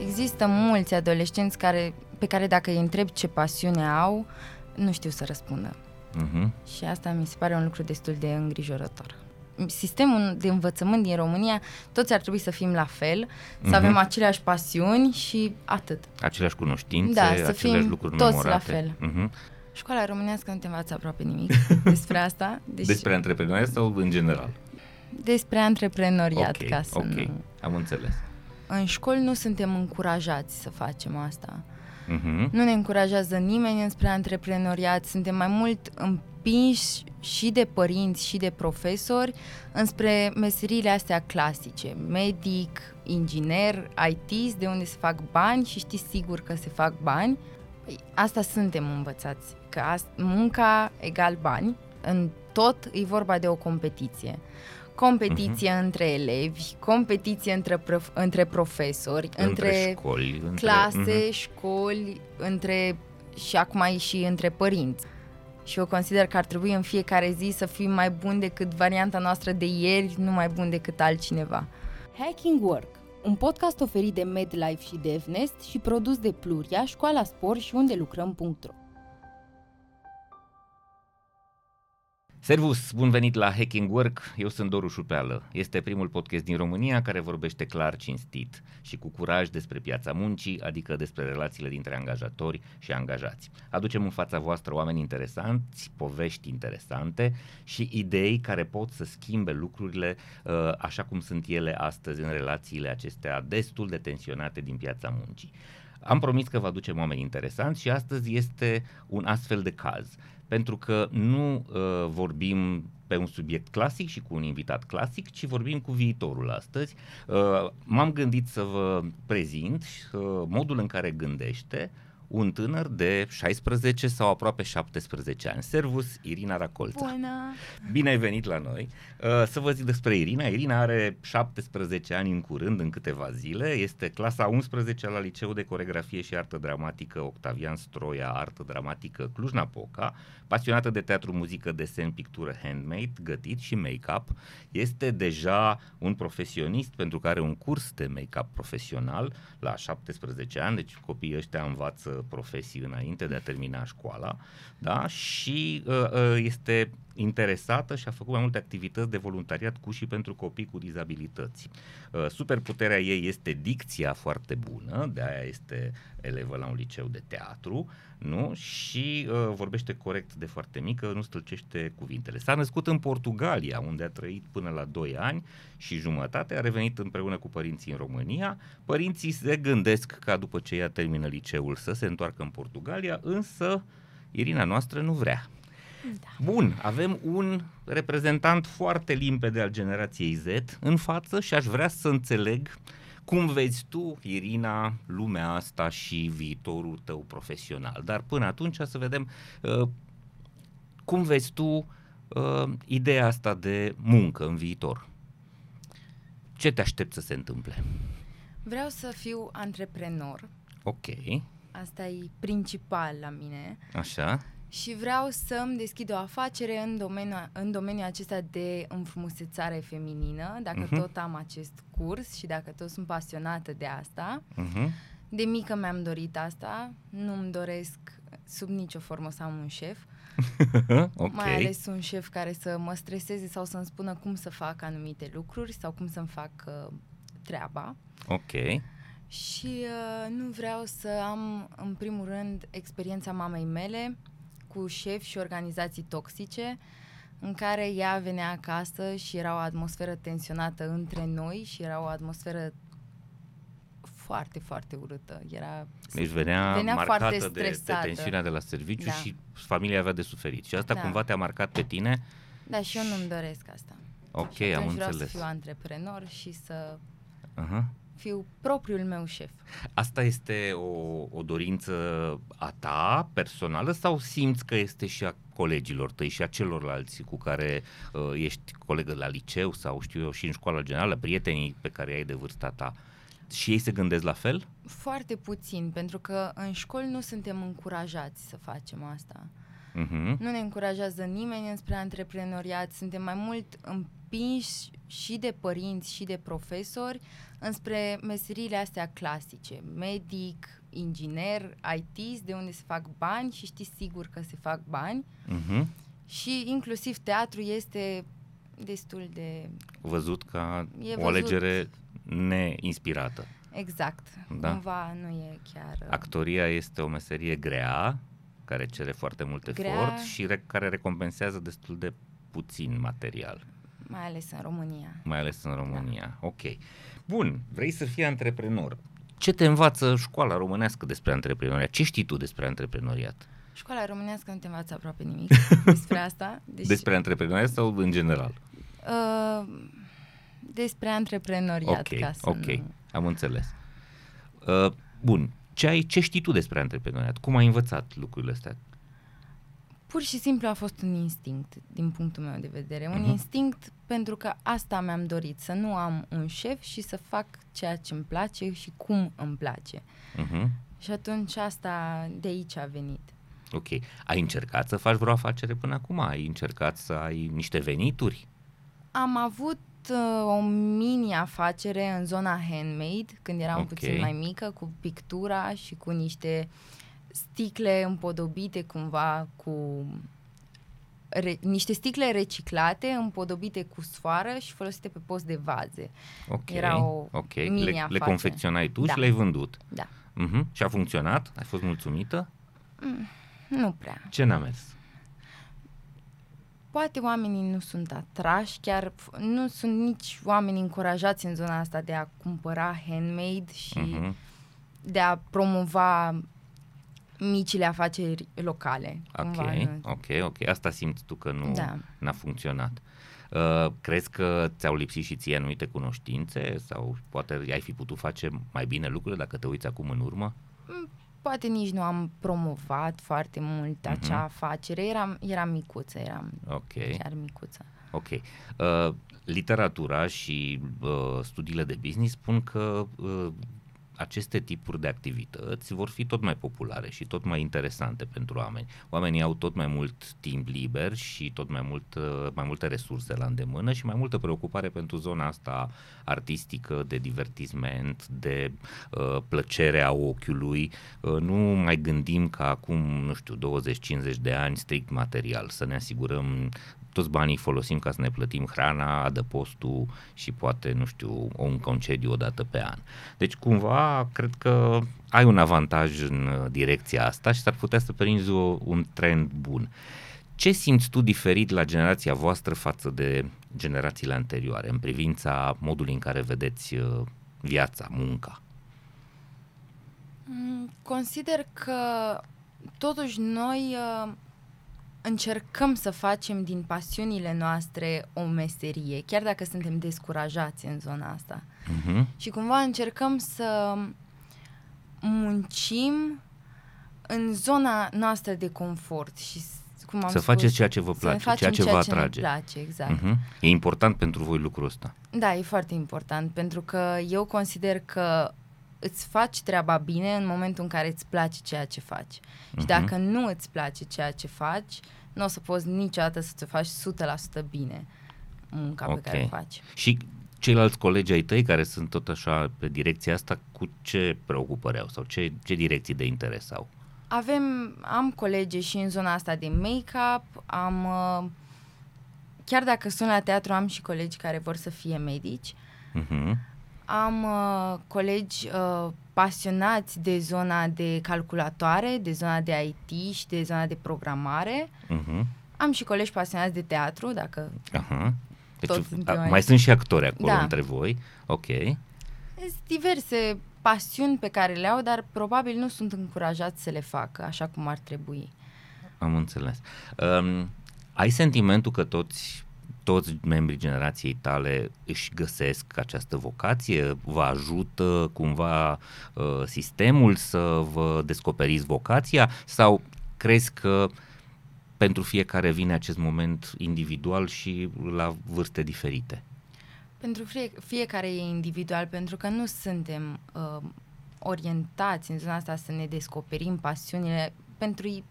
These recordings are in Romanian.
Există mulți adolescenți care, pe care dacă îi întreb ce pasiune au, nu știu să răspundă. Mhm. Și asta mi se pare un lucru destul de îngrijorător. Sistemul de învățământ din România, toți ar trebui să fim la fel, să Mhm. avem aceleași pasiuni și atât. Aceleași cunoștințe, Da, să aceleași fim lucruri toți memorate. la fel. Mhm. Școala românească nu te învață aproape nimic despre asta. Deci Despre antreprenoriat sau în general? despre antreprenoriat, ok, ca să ok, nu... am înțeles. În școli nu suntem încurajați să facem asta. Mhm. Nu ne încurajează nimeni înspre antreprenoriat, suntem mai mult împinși și de părinți și de profesori înspre meseriile astea clasice, medic, inginer, IT, de unde se fac bani și știți sigur că se fac bani. Păi, asta suntem învățați, că asta, munca egal bani, în tot e vorba de o competiție. Competiție uh-huh. între elevi, competiție între, prof- între profesori, Între, între școli, între... clase, Mhm. școli, între și acum e și între părinți. Și eu consider că ar trebui în fiecare zi să fim mai buni decât varianta noastră de ieri, nu mai bun decât altcineva. Hacking Work, un podcast oferit de MedLife și DevNest și produs de Pluria, Școala Spor și unde lucrăm.ro. Servus, bun venit la Hacking Work, eu sunt Doru Șupeală. Este primul podcast din România care vorbește clar, cinstit și cu curaj despre piața muncii, adică despre relațiile dintre angajatori și angajați. Aducem în fața voastră oameni interesanți, povești interesante și idei care pot să schimbe lucrurile uh, așa cum sunt ele astăzi în relațiile acestea destul de tensionate din piața muncii. Am promis că vă aducem oameni interesanți și astăzi este un astfel de caz pentru că nu uh, vorbim pe un subiect clasic și cu un invitat clasic, ci vorbim cu viitorul astăzi. Uh, m-am gândit să vă prezint uh, modul în care gândește un tânăr de 16 sau aproape 17 ani. Servus, Irina Racolța. Bună! Bine ai venit la noi. Uh, Să vă zic despre Irina. Irina are 17 ani în curând, în câteva zile. Este clasa 11 la Liceul de Coregrafie și Artă Dramatică Octavian Stroia, Artă Dramatică Cluj-Napoca, pasionată de teatru, muzică, desen, pictură, handmade, gătit și make-up. Este deja un profesionist pentru că are un curs de make-up profesional la 17 ani, deci copiii ăștia învață profesii înainte de a termina școala, da? și uh, uh, este interesată și a făcut mai multe activități de voluntariat cu și pentru copii cu dizabilități. Uh, superputerea ei este dicția foarte bună, de aia este elevă la un liceu de teatru, nu? Și uh, vorbește corect de foarte mică, nu stâlcește cuvintele. S-a născut în Portugalia, unde a trăit până la 2 ani și jumătate, a revenit împreună cu părinții în România. Părinții se gândesc ca după ce ea termină liceul să se întoarcă în Portugalia, însă Irina noastră nu vrea. Da. Bun, avem un reprezentant foarte limpede al generației Z în față și aș vrea să înțeleg cum vezi tu, Irina, lumea asta și viitorul tău profesional. Dar până atunci să vedem uh, cum vezi tu uh, ideea asta de muncă în viitor. Ce te aștept să se întâmple? Vreau să fiu antreprenor. Ok, Asta e principal la mine. așa. Și vreau să-mi deschid o afacere în domeniul, în domeniul acesta de înfrumusețare feminină, dacă Mhm. uh-huh. tot am acest curs și dacă tot sunt pasionată de asta. Uh-huh. De mică mi-am dorit asta, nu-mi doresc sub nicio formă să am un șef, ok. mai ales un șef care să mă streseze sau să-mi spună cum să fac anumite lucruri sau cum să-mi fac uh, treaba. Ok. Și uh, nu vreau să am, în primul rând, experiența mamei mele cu șefi și organizații toxice în care ea venea acasă și era o atmosferă tensionată între noi și era o atmosferă foarte, foarte urâtă. Era Deci venea, Venea foarte marcată de, de stresată. tensiunea de la serviciu Da. și familia avea de suferit. Și asta Da. cumva te-a marcat pe tine? Da, și eu nu-mi doresc asta. Ok, și am atunci vreau înțeles. să fiu antreprenor și să Uh-huh. Fiu propriul meu șef. Asta este o, o dorință a ta personală sau simți că este și a colegilor tăi și a celorlalți cu care uh, ești colegă la liceu sau știu eu și în școala generală, prietenii pe care ai de vârsta ta? Și ei se gândesc la fel? Foarte puțin, pentru că în școli nu suntem încurajați să facem asta. Uh-huh. Nu ne încurajează nimeni înspre antreprenoriat, suntem mai mult împinși și de părinți și de profesori înspre meseriile astea clasice, medic, inginer, IT, de unde se fac bani și știți sigur că se fac bani. Uh-huh. Și inclusiv teatru este destul de... Văzut ca E o văzut. alegere neinspirată. Exact. Da. Cumva nu e chiar... uh, Actoria este o meserie grea, care cere foarte mult Grea. efort și re- care recompensează destul de puțin material, Mai ales în România. mai ales în Da. România. Ok. Bun, vrei să fii antreprenor. Ce te învață școala românească despre antreprenoriat? Ce știi tu despre antreprenoriat? Școala românească nu te învață aproape nimic despre asta. Deci, Despre antreprenoriat sau în general? Uh, despre antreprenoriat. Ok, ca să ok, Nu... am înțeles. Uh, bun, ce, ai, ce știi tu despre antreprenoriat? Cum ai învățat lucrurile astea? Pur și simplu a fost un instinct, din punctul meu de vedere. Un Mhm. instinct pentru că asta mi-am dorit, să nu am un șef și să fac ceea ce îmi place și cum îmi place. Uh-huh. Și atunci asta de aici a venit. Ok. Ai încercat să faci vreo afacere până acum? Ai încercat să ai niște venituri? Am avut uh, o mini-afacere în zona handmade, când eram Ok. puțin mai mică, cu pictura și cu niște sticle împodobite cumva cu re, niște sticle reciclate împodobite cu sfoară și folosite pe post de vaze. Ok. Era o ok. mini Le, le afacere. confecționai tu Da. și le-ai vândut. Da. Uh-huh. Și a funcționat? Ai fost mulțumită? Nu prea. Ce n-a mers? Poate oamenii nu sunt atrași, chiar f- nu sunt nici oameni încurajați în zona asta de a cumpăra handmade și Uh-huh. de a promova micile afaceri locale. Ok, Cumva, nu- ok, ok. Asta simți tu că nu Da. n-a funcționat. Uh, crezi că ți-au lipsit și ție anumite cunoștințe sau poate ai fi putut face mai bine lucrurile dacă te uiți acum în urmă? Poate nici nu am promovat foarte mult Mhm. acea afacere. Eram, eram micuță, eram Ok. chiar micuță. Ok. Uh, literatura și uh, studiile de business spun că uh, aceste tipuri de activități vor fi tot mai populare și tot mai interesante pentru oameni. Oamenii au tot mai mult timp liber și tot mai, mult, uh, mai multe resurse la îndemână și mai multă preocupare pentru zona asta artistică, de divertisment, de uh, plăcere a ochiului. Uh, nu mai gândim ca acum, nu știu, 20-50 de ani strict material, să ne asigurăm toți banii folosim ca să ne plătim hrana, adăpostul și poate, nu știu, un concediu o dată pe an. Deci, cumva, cred că ai un avantaj în uh, direcția asta și s-ar putea să prinzi o, un trend bun. Ce simți tu diferit la generația voastră față de generațiile anterioare în privința modului în care vedeți uh, viața, munca? Mm, Consider că totuși noi uh, încercăm să facem din pasiunile noastre o meserie, chiar dacă suntem descurajați în zona asta. Uh-huh. Și cumva încercăm să muncim în zona noastră de confort și s- cum am Să spus, faceți ceea ce vă să place, facem ceea ce vă ne atrage. place, exact. Uh-huh. E important pentru voi lucrul ăsta. Da, e foarte important, pentru că eu consider că îți faci treaba bine în momentul în care îți place ceea ce faci. Și Mhm. dacă nu îți place ceea ce faci, nu o să poți niciodată să te faci 100% bine munca Ok. pe care o faci. Și ceilalți colegi ai tăi care sunt tot așa pe direcția asta, cu ce preocupări au sau ce, ce direcții de interes au? Avem, am colegi și în zona asta de make-up, am, uh, chiar dacă sunt la teatru, am și colegi care vor să fie medici. Uh-huh. Am uh, colegi uh, pasionați de zona de calculatoare, de zona de IT și de zona de programare. Uh-huh. Am și colegi pasionați de teatru, dacă Aha. Deci Toți a, suntem aici. mai sunt și actori acolo Da. între voi. Ok. sunt diverse pasiuni pe care le au, dar probabil nu sunt încurajați să le facă așa cum ar trebui. Am înțeles. Um, ai sentimentul că toți toți membrii generației tale își găsesc această vocație? Vă ajută cumva uh, sistemul să vă descoperiți vocația? Sau crezi că pentru fiecare vine acest moment individual și la vârste diferite? Pentru fie, fiecare e individual, pentru că nu suntem uh, orientați în zona asta să ne descoperim pasiunile. Pentru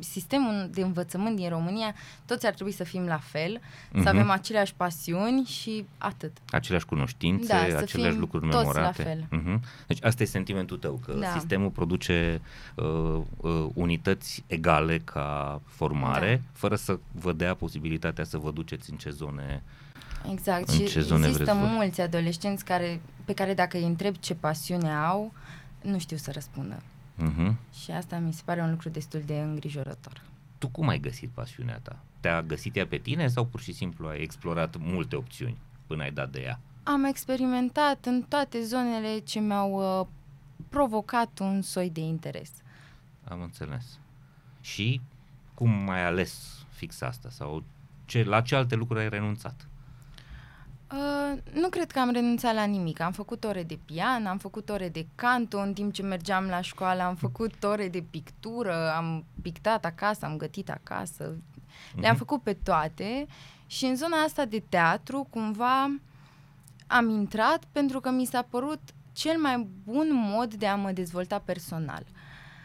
sistemul de învățământ din România, toți ar trebui să fim la fel, uh-huh. să Mhm. avem aceleași pasiuni și atât. Aceleași cunoștințe, Da, să aceleași fim lucruri toți memorate. la fel. Mhm. Deci asta e sentimentul tău, că Da. sistemul produce uh, uh, unități egale ca formare, Da. fără să vă dea posibilitatea să vă duceți în ce zone... Exact. În și ce zone există vreți voi? mulți adolescenți care, pe care dacă îi întreb ce pasiune au, nu știu să răspundă. Uh-huh. Și asta mi se pare un lucru destul de îngrijorător. Tu cum ai găsit pasiunea ta? Te-a găsit ea pe tine sau pur și simplu ai explorat multe opțiuni până ai dat de ea? Am experimentat în toate zonele ce mi-au uh, provocat un soi de interes. Am înțeles. Și cum ai ales fix asta? Sau ce, la ce alte lucruri ai renunțat? Uh, nu cred că am renunțat la nimic. Am făcut ore de pian, am făcut ore de canto în timp ce mergeam la școală, am făcut ore de pictură, am pictat acasă, am gătit acasă. Le-am Mhm. făcut pe toate și în zona asta de teatru cumva am intrat pentru că mi s-a părut cel mai bun mod de a mă dezvolta personal.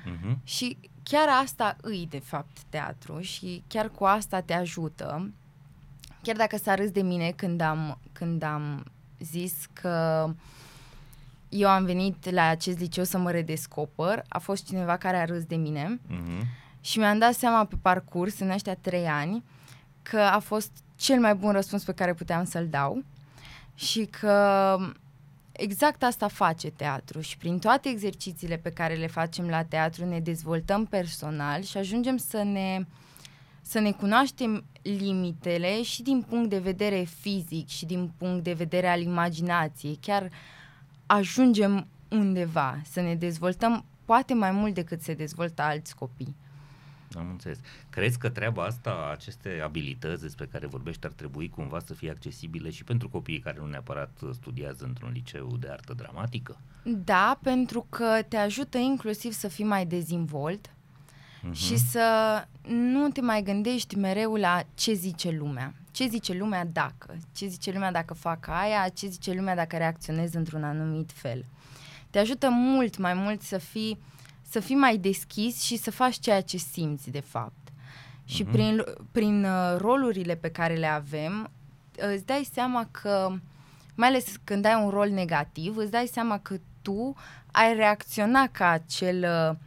Mhm. Și chiar asta îi, de fapt, teatru și chiar cu asta te ajută. Chiar dacă s-a râs de mine când am, când am zis că eu am venit la acest liceu să mă redescoper, a fost cineva care a râs de mine Mhm. și mi-am dat seama pe parcurs, în ăștia trei ani, că a fost cel mai bun răspuns pe care puteam să-l dau și că exact asta face teatru și prin toate exercițiile pe care le facem la teatru ne dezvoltăm personal și ajungem să ne să ne cunoaștem limitele și din punct de vedere fizic și din punct de vedere al imaginației. Chiar ajungem undeva să ne dezvoltăm poate mai mult decât se dezvoltă alți copii. Am înțeles. Crezi că treaba asta, aceste abilități despre care vorbești, ar trebui cumva să fie accesibile și pentru copiii care nu neapărat studiază într-un liceu de artă dramatică? Da, pentru că te ajută inclusiv să fii mai dezvolt Mhm. și să nu te mai gândești mereu la ce zice lumea. Ce zice lumea dacă? Ce zice lumea dacă fac aia? Ce zice lumea dacă reacționez într-un anumit fel? Te ajută mult mai mult să fii, să fii mai deschis și să faci ceea ce simți de fapt. Și Mhm. prin, prin uh, rolurile pe care le avem, îți dai seama că, mai ales când ai un rol negativ, îți dai seama că tu ai reacționa ca acel, uh,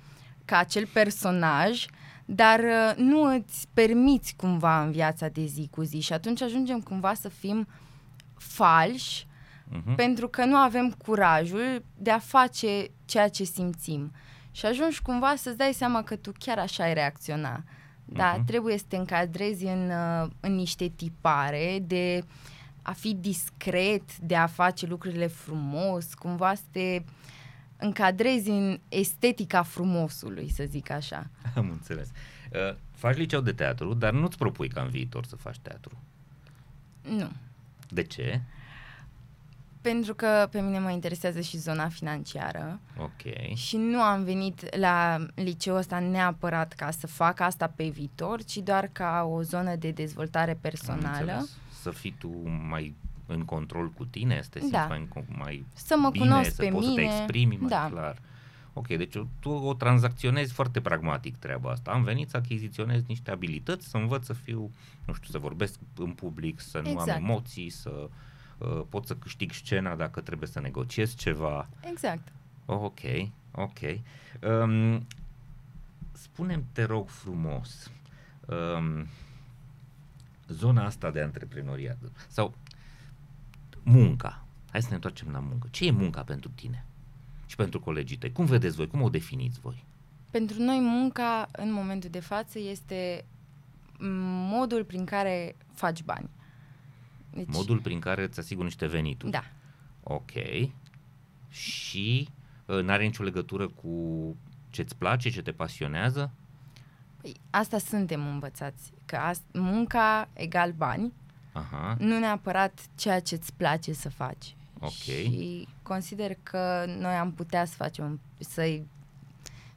ca acel personaj, dar uh, nu îți permiți cumva în viața de zi cu zi și atunci ajungem cumva să fim falși Mhm. pentru că nu avem curajul de a face ceea ce simțim. Și ajungi cumva să-ți dai seama că tu chiar așa ai reacționa. Da, Mhm. trebuie să te încadrezi în, uh, în niște tipare de a fi discret, de a face lucrurile frumos, cumva să te încadrezi în estetica frumosului, să zic așa. Am înțeles. Uh, faci liceu de teatru, dar nu-ți propui ca în viitor să faci teatru. Nu. De ce? Pentru că pe mine mă interesează și zona financiară Ok. și nu am venit la liceul ăsta neapărat ca să fac asta pe viitor, ci doar ca o zonă de dezvoltare Am personală. înțeles. Să fii tu mai în control cu tine, să te simți Da. mai, în co- mai Să mă bine, cunosc să pe poți mine. să te exprimi mai da. clar. Ok, deci tu o tranzacționezi foarte pragmatic treaba asta. Am venit să achiziționez niște abilități, să învăț să fiu, nu știu, să vorbesc în public, să nu Exact. am emoții, să uh, pot să câștig scena dacă trebuie să negociez ceva. Exact. Oh, ok, ok. Um, spune te rog frumos, um, zona asta de antreprenoriat sau munca. Hai să ne întoarcem la muncă. Ce e munca pentru tine și pentru colegii tăi? Cum vedeți voi? Cum o definiți voi? Pentru noi munca în momentul de față este modul prin care faci bani. Deci, Modul prin care îți asiguri niște venituri. Da. Ok. Și uh, n-are nicio legătură cu ce-ți place, ce te pasionează? Păi, asta suntem învățați, că ast- munca egal bani, Aha. nu neapărat ceea ce îți place să faci. Ok. Și consider că noi am putea să facem, să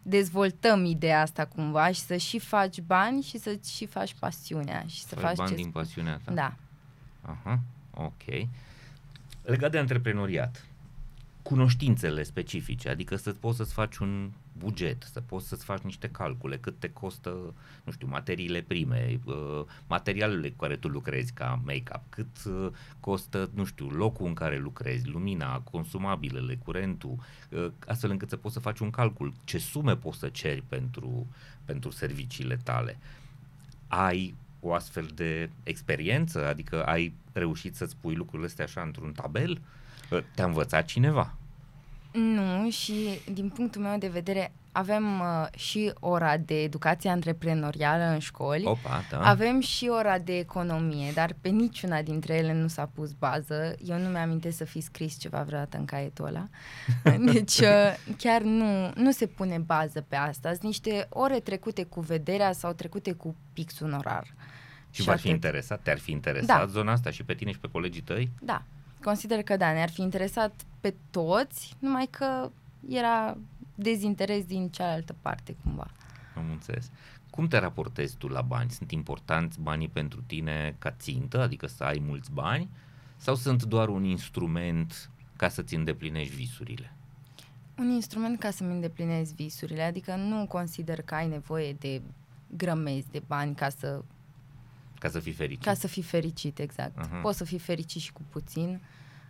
dezvoltăm ideea asta cumva și să și faci bani și să și faci pasiunea și să Fai faci bani ce din pasiunea ta? Da. Aha, ok. Legat de antreprenoriat, cunoștințele specifice, adică să poți să-ți faci un buget, să poți să-ți faci niște calcule, cât te costă, nu știu, materiile prime, uh, materialele cu care tu lucrezi ca make-up, cât uh, costă, nu știu, locul în care lucrezi, lumina, consumabilele, curentul, uh, astfel încât să poți să faci un calcul, ce sume poți să ceri pentru, pentru serviciile tale. Ai o astfel de experiență, adică ai reușit să-ți pui lucrurile astea așa într-un tabel? Te-a învățat cineva? Nu, și din punctul meu de vedere avem uh, și ora de educație antreprenorială în școli, Opa, da. avem și ora de economie, dar pe niciuna dintre ele nu s-a pus bază. Eu nu mi-am să fi scris ceva vreodată în caietul ăla. Deci uh, chiar nu, nu se pune bază pe asta. Sunt niște ore trecute cu vederea sau trecute cu pixul orar. Și, și v-ar fi interesat, te-ar fi interesat da. zona asta și pe tine și pe colegii tăi? Da, consider că da, ne-ar fi interesat pe toți, numai că era dezinteres din cealaltă parte cumva. Am înțeles. Cum te raportezi tu la bani? Sunt importanți banii pentru tine ca țintă, adică să ai mulți bani, sau sunt doar un instrument ca să-ți îndeplinești visurile? Un instrument ca să-mi îndeplinesc visurile, adică nu consider că ai nevoie de grămezi de bani ca să ca să fii fericit. Ca să fii fericit, exact. Uh-huh. Poți să fii fericit și cu puțin.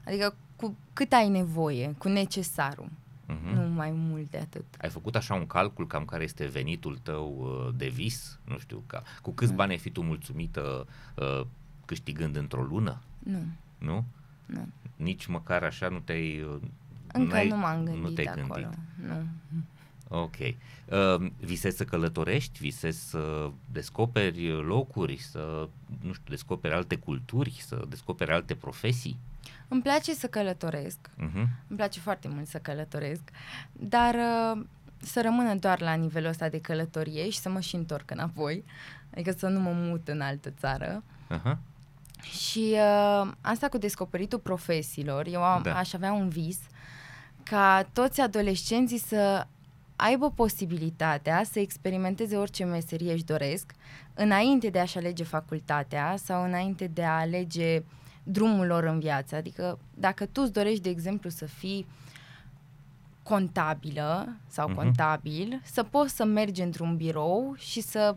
Adică cu cât ai nevoie, cu necesarul. Uh-huh. Nu mai mult de atât. Ai făcut așa un calcul cam care este venitul tău uh, de vis? Nu știu, ca, cu câți bani ai fi tu mulțumită uh, câștigând într-o lună? Nu. Nu? Nu. Nici măcar așa nu te-ai... Uh, Încă nu m-am gândit nu te-ai acolo. Gândit. Nu. Ok. Uh, visezi să călătorești, visezi să descoperi locuri, să, nu știu, descoperi alte culturi, să descoperi alte profesii? Îmi place să călătoresc. Uh-huh. Îmi place foarte mult să călătoresc, dar uh, să rămână doar la nivelul ăsta de călătorie și să mă și întorc înapoi. Adică să nu mă mut în altă țară. Uh-huh. Și uh, asta cu descoperitul profesiilor, eu am, da. aș avea un vis ca toți adolescenții să aibă posibilitatea să experimenteze orice meserie își doresc înainte de a-și alege facultatea sau înainte de a alege drumul lor în viață. Adică dacă tu îți dorești, de exemplu, să fii contabilă sau uh-huh. contabil, să poți să mergi într-un birou și să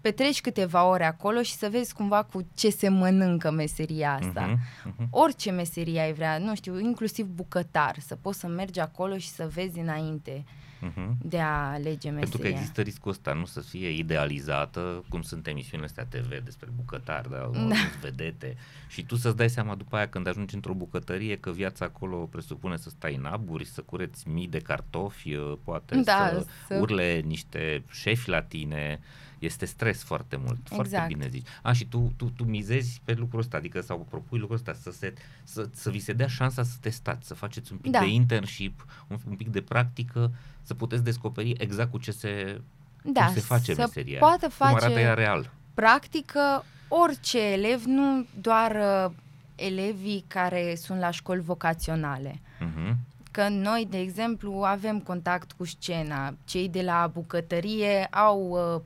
petreci câteva ore acolo și să vezi cumva cu ce se mănâncă meseria asta. Uh-huh, uh-huh. Orice meserie ai vrea, nu știu, inclusiv bucătar, să poți să mergi acolo și să vezi înainte uh-huh. de a alege meseria. Pentru că există riscul ăsta, nu să fie idealizată, cum sunt emisiunile astea TV despre bucătari, da, da. vedete, și tu să-ți dai seama după aia când ajungi într-o bucătărie că viața acolo presupune să stai în aburi, să cureți mii de cartofi, poate da, să, să urle niște șefi la tine, este stres foarte mult, exact. foarte bine zici. A, și tu, tu, tu mizezi pe lucrul ăsta, adică sau propui lucrul ăsta, să, se, să, să vi se dea șansa să testați, să faceți un pic da. de internship, un, un pic de practică, să puteți descoperi exact cu ce se, da, cum se face să meseria, poată face cum arată ea real. Practică orice elev, nu doar uh, elevii care sunt la școli vocaționale. Uh-huh. Că noi, de exemplu, avem contact cu scena. Cei de la bucătărie au uh,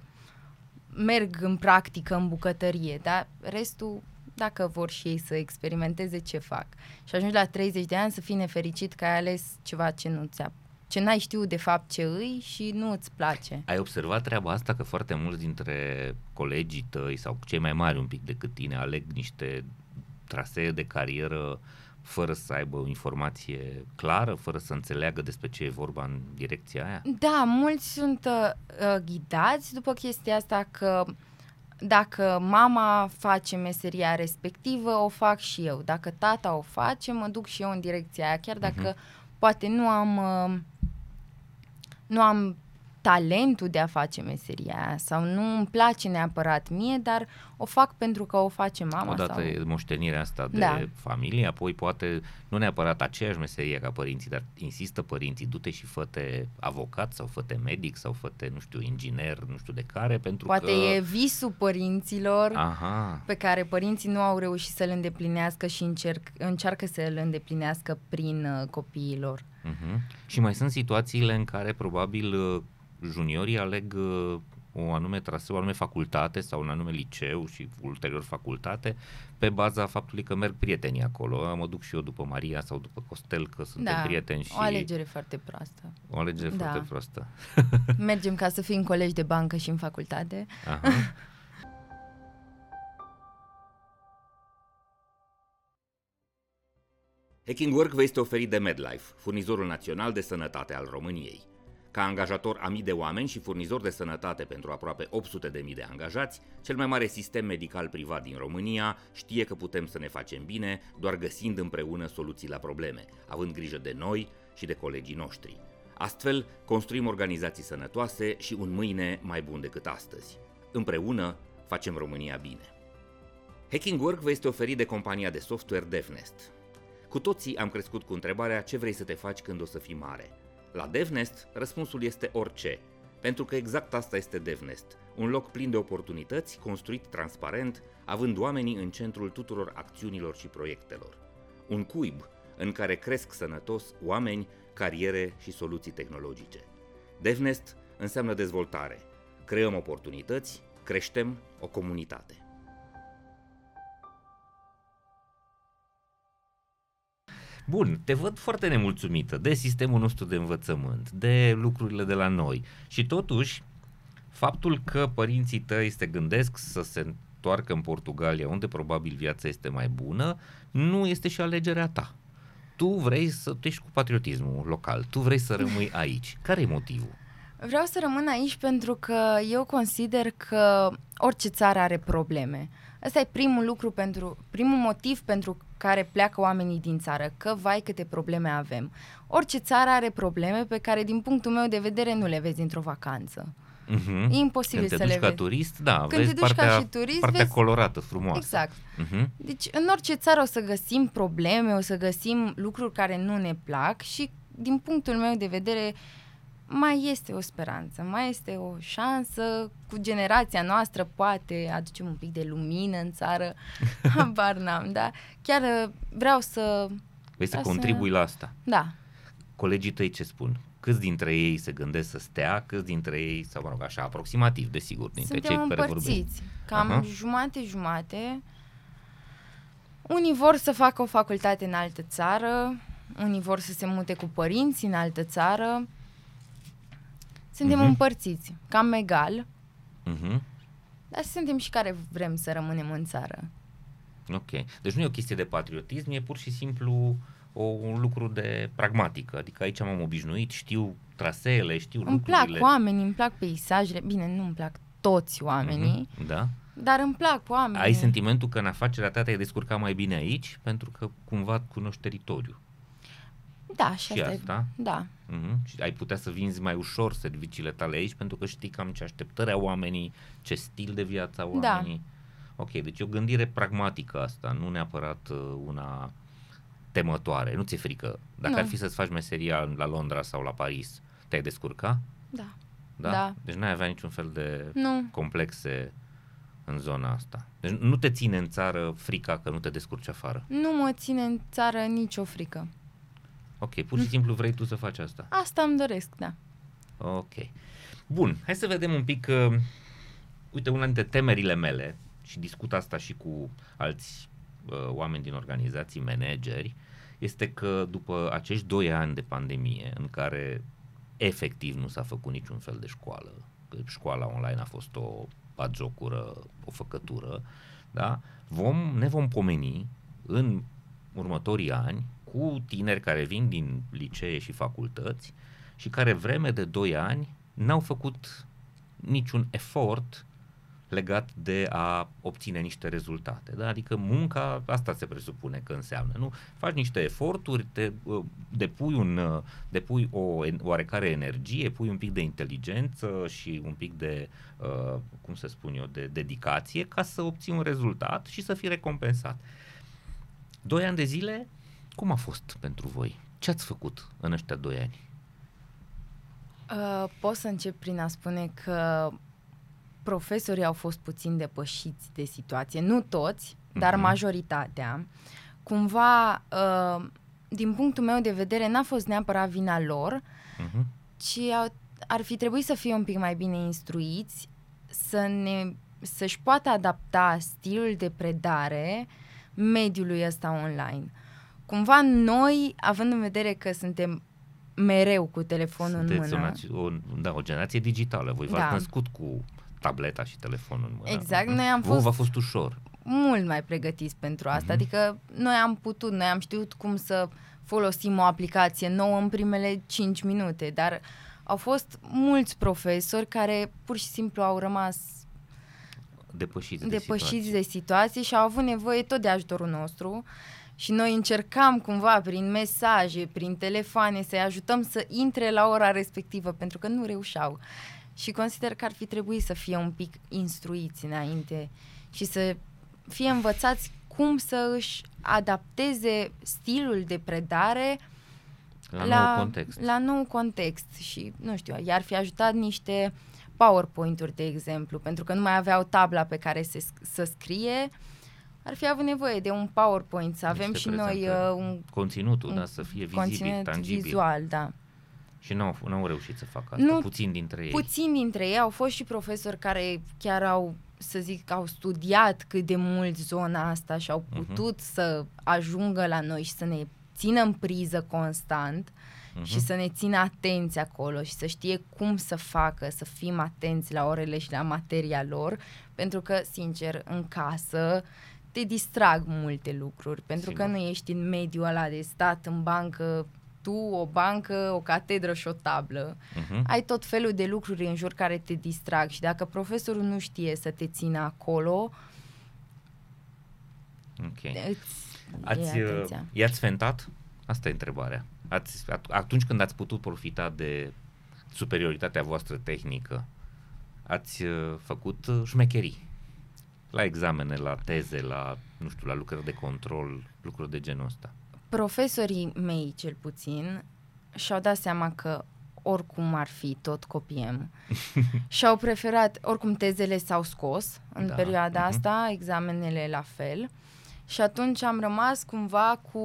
merg în practică în bucătărie, dar restul, dacă vor și ei să experimenteze ce fac și ajungi la 30 de ani să fii nefericit că ai ales ceva ce nu ți-a ce n-ai știut de fapt ce îi și nu îți place. Ai observat treaba asta că foarte mulți dintre colegii tăi sau cei mai mari un pic decât tine aleg niște trasee de carieră fără să aibă o informație clară, fără să înțeleagă despre ce e vorba în direcția aia? Da, mulți sunt uh, uh, ghidați după chestia asta că dacă mama face meseria respectivă, o fac și eu. Dacă tata o face, mă duc și eu în direcția aia, chiar dacă uh-huh. poate nu am uh, nu am talentul de a face meseria aia sau nu îmi place neapărat mie, dar o fac pentru că o face mama. Odată sau... e moștenirea asta de da. familie, apoi poate nu neapărat aceeași meserie ca părinții, dar insistă părinții, du-te și fă-te avocat sau fă-te medic sau fă-te, nu știu, inginer, nu știu de care, pentru poate că... Poate e visul părinților Aha. pe care părinții nu au reușit să-l îndeplinească și încerc, încearcă să-l îndeplinească prin uh, copiilor. Uh-huh. Și mai sunt situațiile în care probabil uh, juniorii aleg uh, o anume traseu, o anume facultate sau un anume liceu și ulterior facultate pe baza faptului că merg prietenii acolo. Mă duc și eu după Maria sau după Costel că suntem da, prieteni și... o alegere foarte proastă. O alegere Da. foarte proastă. Mergem ca să fim colegi de bancă și în facultate. Aha. Hacking Work vă este oferit de MedLife, furnizorul național de sănătate al României. Ca angajator a mii de oameni și furnizor de sănătate pentru aproape 800 de mii de angajați, cel mai mare sistem medical privat din România știe că putem să ne facem bine doar găsind împreună soluții la probleme, având grijă de noi și de colegii noștri. Astfel, construim organizații sănătoase și un mâine mai bun decât astăzi. Împreună facem România bine. Hacking Work vă este oferit de compania de software DevNest. Cu toții am crescut cu întrebarea ce vrei să te faci când o să fii mare. La DevNest, răspunsul este orice, pentru că exact asta este DevNest, un loc plin de oportunități, construit transparent, având oamenii în centrul tuturor acțiunilor și proiectelor. Un cuib în care cresc sănătos oameni, cariere și soluții tehnologice. DevNest înseamnă dezvoltare. Creăm oportunități, creștem o comunitate. Bun, te văd foarte nemulțumită de sistemul nostru de învățământ, de lucrurile de la noi și totuși faptul că părinții tăi se gândesc să se întoarcă în Portugalia, unde probabil viața este mai bună, nu este și alegerea ta. Tu vrei să tu ești cu patriotismul local, tu vrei să rămâi aici. Care e motivul? Vreau să rămân aici pentru că eu consider că orice țară are probleme. Ăsta e primul lucru pentru, primul motiv pentru care pleacă oamenii din țară, că vai câte probleme avem. Orice țară are probleme pe care din punctul meu de vedere nu le vezi într-o vacanță. Uh-huh. E imposibil Când te să duci le ca vezi. turist, da, Când vezi te duci ca partea, și turist, partea vezi- colorată, frumoasă. Exact. Uh-huh. Deci în orice țară o să găsim probleme, o să găsim lucruri care nu ne plac și din punctul meu de vedere mai este o speranță, mai este o șansă cu generația noastră, poate aducem un pic de lumină în țară, habar n-am, da? Chiar uh, vreau să, Vrei să Asta- contribui la asta. da, Colegii tăi ce spun? Câți dintre ei se gândesc să stea, câți dintre ei, sau mă rog așa, aproximativ, desigur, dintre suntem cei care împărțiți, vorbim. cam Aha. jumate-jumate. Unii vor să facă o facultate în altă țară, unii vor să se mute cu părinți în altă țară. Suntem Mhm. împărțiți, cam egal, Uh-huh. dar suntem și care vrem să rămânem în țară. Ok. Deci nu e o chestie de patriotism, e pur și simplu o, un lucru de pragmatică. Adică aici m-am obișnuit, știu traseele, știu Îmi plac lucrurile. oamenii, îmi plac peisajele, bine, nu îmi plac toți oamenii, Mhm, Da. dar îmi plac oamenii. Ai sentimentul că în afacerea ta te-ai descurcat mai bine aici pentru că cumva cunoști teritoriul. Da, și, și asta, asta? E, da. Mhm. Și ai putea să vinzi mai ușor serviciile tale aici pentru că știi cam ce așteptări au oamenii, ce stil de viață au Da. oamenii. Ok, deci e o gândire pragmatică asta, nu neapărat uh, una temătoare. Nu ți-e frică. Dacă Nu. ar fi să-ți faci meseria la Londra sau la Paris, te-ai descurca? Da. Da? Da. Deci n-ai avea niciun fel de Nu. complexe în zona asta. Deci nu te ține în țară frica că nu te descurci afară. Nu mă ține în țară nicio frică. Ok, pur și simplu vrei tu să faci asta. Asta îmi doresc, da. Ok. Bun, hai să vedem un pic, uh, uite, una dintre temerile mele, și discut asta și cu alți uh, oameni din organizații, manageri, este că după acești doi ani de pandemie, în care efectiv nu s-a făcut niciun fel de școală, că școala online a fost o batjocură, o făcătură, da? vom, ne vom pomeni în următorii ani cu tineri care vin din licee și facultăți și care vreme de 2 ani n-au făcut niciun efort legat de a obține niște rezultate. Da? Adică munca, asta se presupune că înseamnă. Nu? Faci niște eforturi, te, uh, depui, un, uh, depui o en- oarecare energie, pui un pic de inteligență și un pic de, uh, cum să spun eu, de dedicație ca să obții un rezultat și să fii recompensat. Doi ani de zile, cum a fost pentru voi? Ce ați făcut în ăștia doi ani? Uh, pot să încep prin a spune că profesorii au fost puțin depășiți de situație. Nu toți, dar Mhm. majoritatea. Cumva, uh, din punctul meu de vedere, n-a fost neapărat vina lor, Uh-huh. ci au, ar fi trebuit să fie un pic mai bine instruiți să ne, să-și poată adapta stilul de predare mediului ăsta online. Cumva noi, având în vedere că suntem mereu cu telefonul Sunteți în mână. O, o, da, o generație digitală. Voi v-ați Da. născut cu tableta și telefonul în mână. Exact, noi am Vouă fost- v-a fost ușor. mult mai pregătiți pentru asta. Mhm. Adică noi am putut, noi am știut cum să folosim o aplicație nouă în primele 5 minute, dar au fost mulți profesori care pur și simplu au rămas Depășiți de depășiți situație. de situație și au avut nevoie tot de ajutorul nostru și noi încercam cumva prin mesaje, prin telefoane să-i ajutăm să intre la ora respectivă pentru că nu reușeau. Și consider că ar fi trebuit să fie un pic instruiți înainte și să fie învățați cum să își adapteze stilul de predare La, la nou context. la nou context și, nu știu, i-ar fi ajutat niște PowerPoint-uri, de exemplu, pentru că nu mai aveau tabla pe care se, sc- să scrie, ar fi avut nevoie de un PowerPoint, să avem Niște și noi prezentări. uh, un Conținutul, un da, să fie vizibil, conținut tangibil. vizual, da. Și n-au, n-au reușit să facă asta, Nu- puțin dintre ei. Puțin dintre ei au fost și profesori care chiar au, să zic, au studiat cât de mult zona asta și au Mhm. putut să ajungă la noi și să ne țină în priză constant Mhm. și să ne țină atenți acolo și să știe cum să facă, să fim atenți la orele și la materia lor, pentru că, sincer, în casă te distrag multe lucruri, pentru Sigur. că nu ești în mediul ăla de stat în bancă, tu, o bancă, o catedră și o tablă. Mhm. Ai tot felul de lucruri în jur care te distrag și dacă profesorul nu știe să te țină acolo, Ok. îți Ați, e uh, atenția. i-ați fentat? Asta e întrebarea. Ați, at- atunci când ați putut profita de superioritatea voastră tehnică, ați uh, făcut uh, șmecherii la examene, la teze, la, nu știu, la lucrări de control, lucruri de genul ăsta. Profesorii mei, cel puțin, și-au dat seama că oricum ar fi, tot copiem. și au preferat, oricum tezele s-au scos în Da, perioada mhm. asta, examenele la fel. Și atunci am rămas cumva cu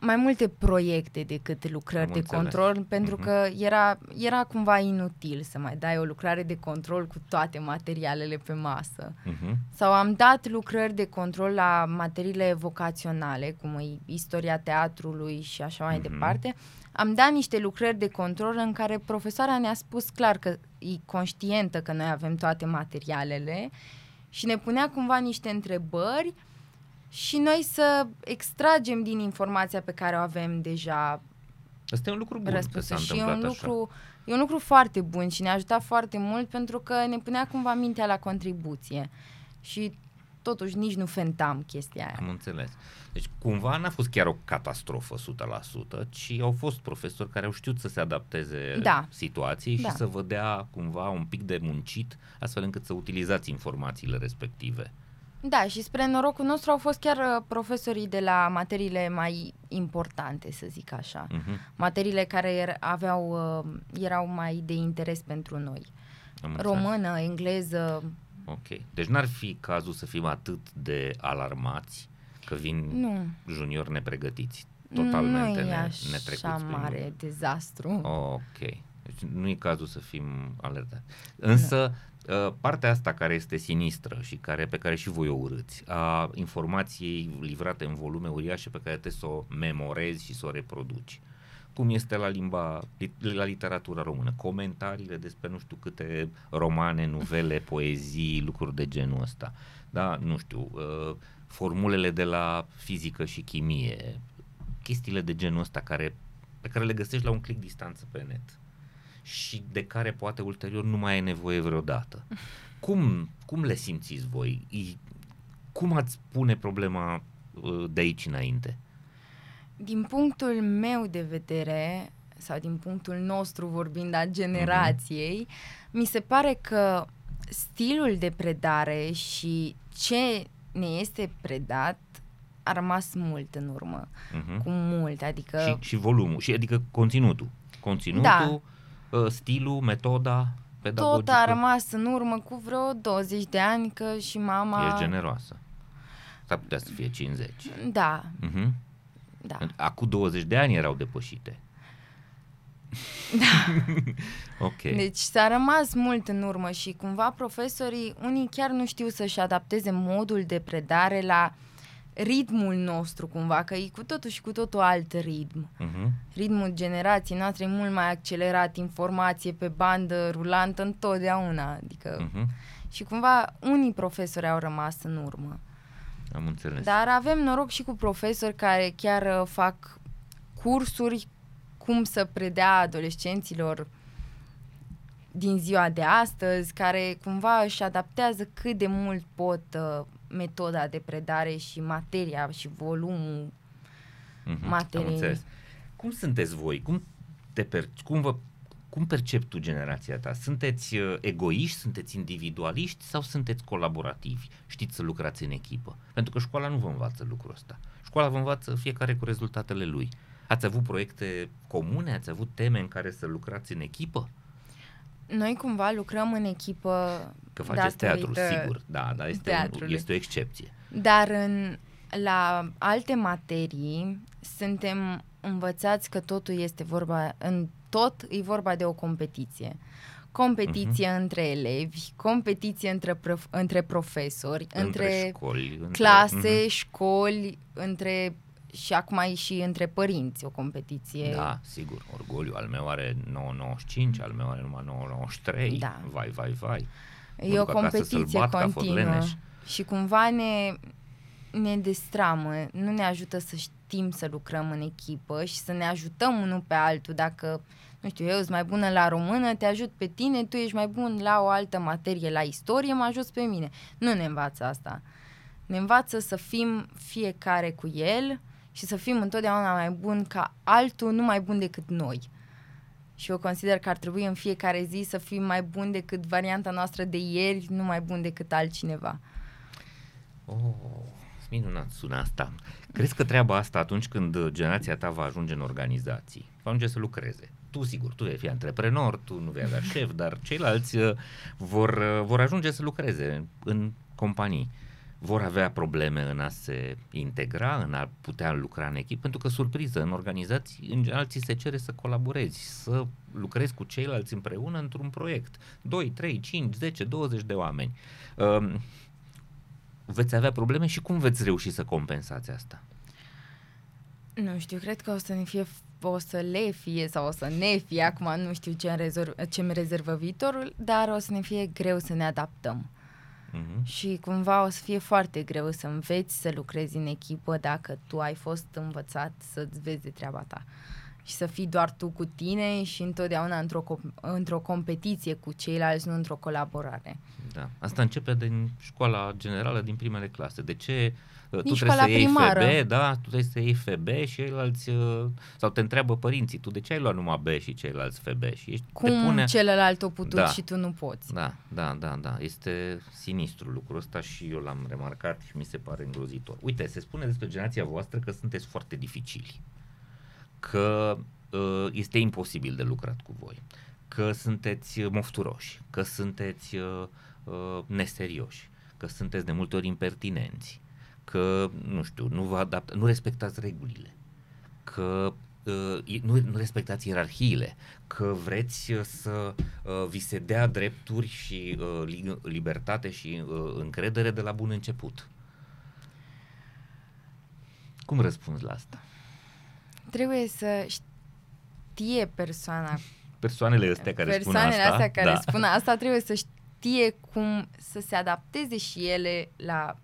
mai multe proiecte decât lucrări Am de înțeles. control, pentru Mhm. că era, era cumva inutil să mai dai o lucrare de control cu toate materialele pe masă. Uh-huh. Sau am dat lucrări de control la materiile vocaționale, cum e istoria teatrului și așa mai Mhm. departe. Am dat niște lucrări de control în care profesoara ne-a spus clar că e conștientă că noi avem toate materialele și ne punea cumva niște întrebări și noi să extragem din informația pe care o avem deja Asta e un lucru bun că răspunsă s-a și e întâmplat un, așa. lucru, e un lucru foarte bun și ne-a ajutat foarte mult pentru că ne punea cumva mintea la contribuție și totuși nici nu fentam chestia aia. Am înțeles. Deci cumva n-a fost chiar o catastrofă 100%, ci au fost profesori care au știut să se adapteze Da. situației Da. și să vă dea cumva un pic de muncit, astfel încât să utilizați informațiile respective. Da, și spre norocul nostru au fost chiar uh, profesorii de la materiile mai importante, să zic așa. Uh-huh. Materiile care er- aveau, uh, erau mai de interes pentru noi. Am înțeles. Română, engleză, Ok. Deci n-ar fi cazul să fim atât de alarmați că vin nu. juniori nepregătiți. Totalmente nu e ne, așa netrecuți prin mare lume. dezastru. Ok. Deci nu e cazul să fim alertați. Însă, uh, partea asta care este sinistră și care, pe care și voi o urâți, a informației livrate în volume uriașe pe care trebuie să o memorezi și să o reproduci. Cum este la limba, la literatura română, comentariile despre nu știu câte romane, nuvele, poezii, lucruri de genul ăsta. Da, nu știu, uh, formulele de la fizică și chimie, chestiile de genul ăsta care, pe care le găsești la un click distanță pe net și de care poate ulterior nu mai e nevoie vreodată. Cum, cum le simțiți voi? I- Cum ați pune problema uh, de aici înainte? Din punctul meu de vedere, sau din punctul nostru vorbind a generației, mi se pare că stilul de predare și ce ne este predat a rămas mult în urmă, Uh-huh. cu mult, adică Și, și volumul, și adică conținutul. Conținutul, da. Stilul, metoda pedagogică. tot a rămas în urmă cu vreo 20 de ani, că și mama... Ești generoasă. S-ar putea să fie 50. Da, Uh-huh. da. Acum 20 de ani erau depășite. Da. ok. Deci s-a rămas mult în urmă și cumva profesorii, unii chiar nu știu să-și adapteze modul de predare la ritmul nostru cumva, că e cu totul și cu totul alt ritm. Uh-huh. Ritmul generației noastre e mult mai accelerat, informație pe bandă rulantă întotdeauna. Adică... Uh-huh. Și cumva unii profesori au rămas în urmă. Am înțeles. Dar avem noroc și cu profesori care chiar uh, fac cursuri cum să predea adolescenților din ziua de astăzi, care cumva își adaptează cât de mult pot uh, metoda de predare și materia și volumul Mhm, materiei. Am înțeles. Cum sunteți voi? Cum, te per- cum, vă, cum percepi tu generația ta? Sunteți uh, egoiști, sunteți individualiști sau sunteți colaborativi? Știți să lucrați în echipă? Pentru că școala nu vă învață lucrul ăsta. Școala vă învață fiecare cu rezultatele lui. Ați avut proiecte comune? Ați avut teme în care să lucrați în echipă? Noi cumva lucrăm în echipă Că faceți teatru, datorită sigur. Da, da, este, un, teatrului. este o excepție. Dar în, la alte materii suntem învățați că totul este vorba, în tot e vorba de o competiție. Competiție uh-huh. între elevi, competiție între, prof, între profesori, între, între școli, între, clase, Mhm. școli, între și acum e și între părinți o competiție. Da, sigur. Orgoliu al meu are 9,95, al meu are numai 9,93. Da. Vai, vai, vai. Mă E o duc acasă să-l competiție bat ca continuă Forleneș. și cumva ne, ne destramă, nu ne ajută să știm să lucrăm în echipă și să ne ajutăm unul pe altul. Dacă, nu știu, eu sunt mai bună la română, te ajut pe tine, tu ești mai bun la o altă materie, la istorie, mă ajuți pe mine. Nu ne învață asta. Ne învață să fim fiecare cu el și să fim întotdeauna mai bun ca altul, nu mai bun decât noi. Și eu consider că ar trebui în fiecare zi să fim mai buni decât varianta noastră de ieri, nu mai bun decât altcineva. Oh, minunat sună asta. Crezi că treaba asta atunci când generația ta va ajunge în organizații, va ajunge să lucreze? Tu, sigur, tu vei fi antreprenor, tu nu vei avea șef, dar ceilalți uh, vor, uh, vor ajunge să lucreze în companii. Vor avea probleme în a se integra, în a putea lucra în echipă, pentru că, surpriză, în organizații, în general, ți se cere să colaborezi, să lucrezi cu ceilalți împreună într-un proiect. 2, 3, 5, 10, 20 de oameni. Um, veți avea probleme și cum veți reuși să compensați asta? Nu știu, cred că o să ne fie, o să le fie sau o să ne fie, acum nu știu ce îmi, rezerv, ce îmi rezervă viitorul, dar o să ne fie greu să ne adaptăm. Uh-huh. Și cumva o să fie foarte greu să înveți să lucrezi în echipă dacă tu ai fost învățat să-ți vezi de treaba ta. Și să fii doar tu cu tine și întotdeauna într-o, com- într-o competiție cu ceilalți, nu într-o colaborare. Da. Asta începe din școala generală din primele clase. De ce uh, tu Din trebuie școala să iei primară. FB, da, tu trebuie să iei FB și ceilalți, uh, sau te întreabă părinții, tu de ce ai luat numai B și ceilalți FB? Și ești, Cum te pune... celălalt a putut Da. și tu nu poți. Da, da, da, da. Este sinistru lucrul ăsta și eu l-am remarcat și mi se pare îngrozitor. Uite, se spune despre generația voastră că sunteți foarte dificili, că uh, este imposibil de lucrat cu voi, că sunteți mofturoși, că sunteți uh, uh, neserioși, că sunteți de multe ori impertinenți, că, nu știu, nu vă adapt, nu respectați regulile, că uh, nu, nu respectați ierarhiile, că vreți uh, să uh, vi se dea drepturi și uh, li- libertate și uh, încredere de la bun început. Cum răspunzi la asta? Trebuie să știe persoana Persoanele astea care spun persoanele asta, astea care da. spun asta trebuie să știe cum să se adapteze și ele la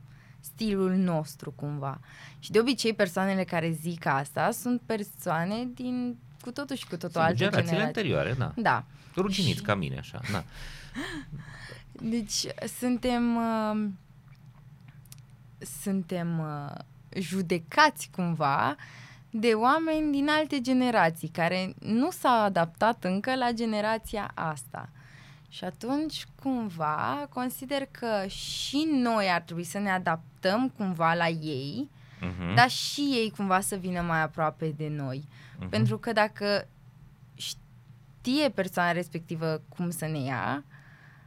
stilul nostru cumva. Și de obicei persoanele care zic asta sunt persoane din cu totul și cu totul Sigur, alte generațiile generații. anterioare, da. Da. Ruginiți Și- ca mine, așa, da. Deci suntem uh, suntem uh, judecați cumva de oameni din alte generații care nu s-au adaptat încă la generația asta. Și atunci, cumva, consider că și noi ar trebui să ne adaptăm cumva la ei, Uh-huh. dar și ei cumva să vină mai aproape de noi. uh-huh. Pentru că dacă știe persoana respectivă cum să ne ia,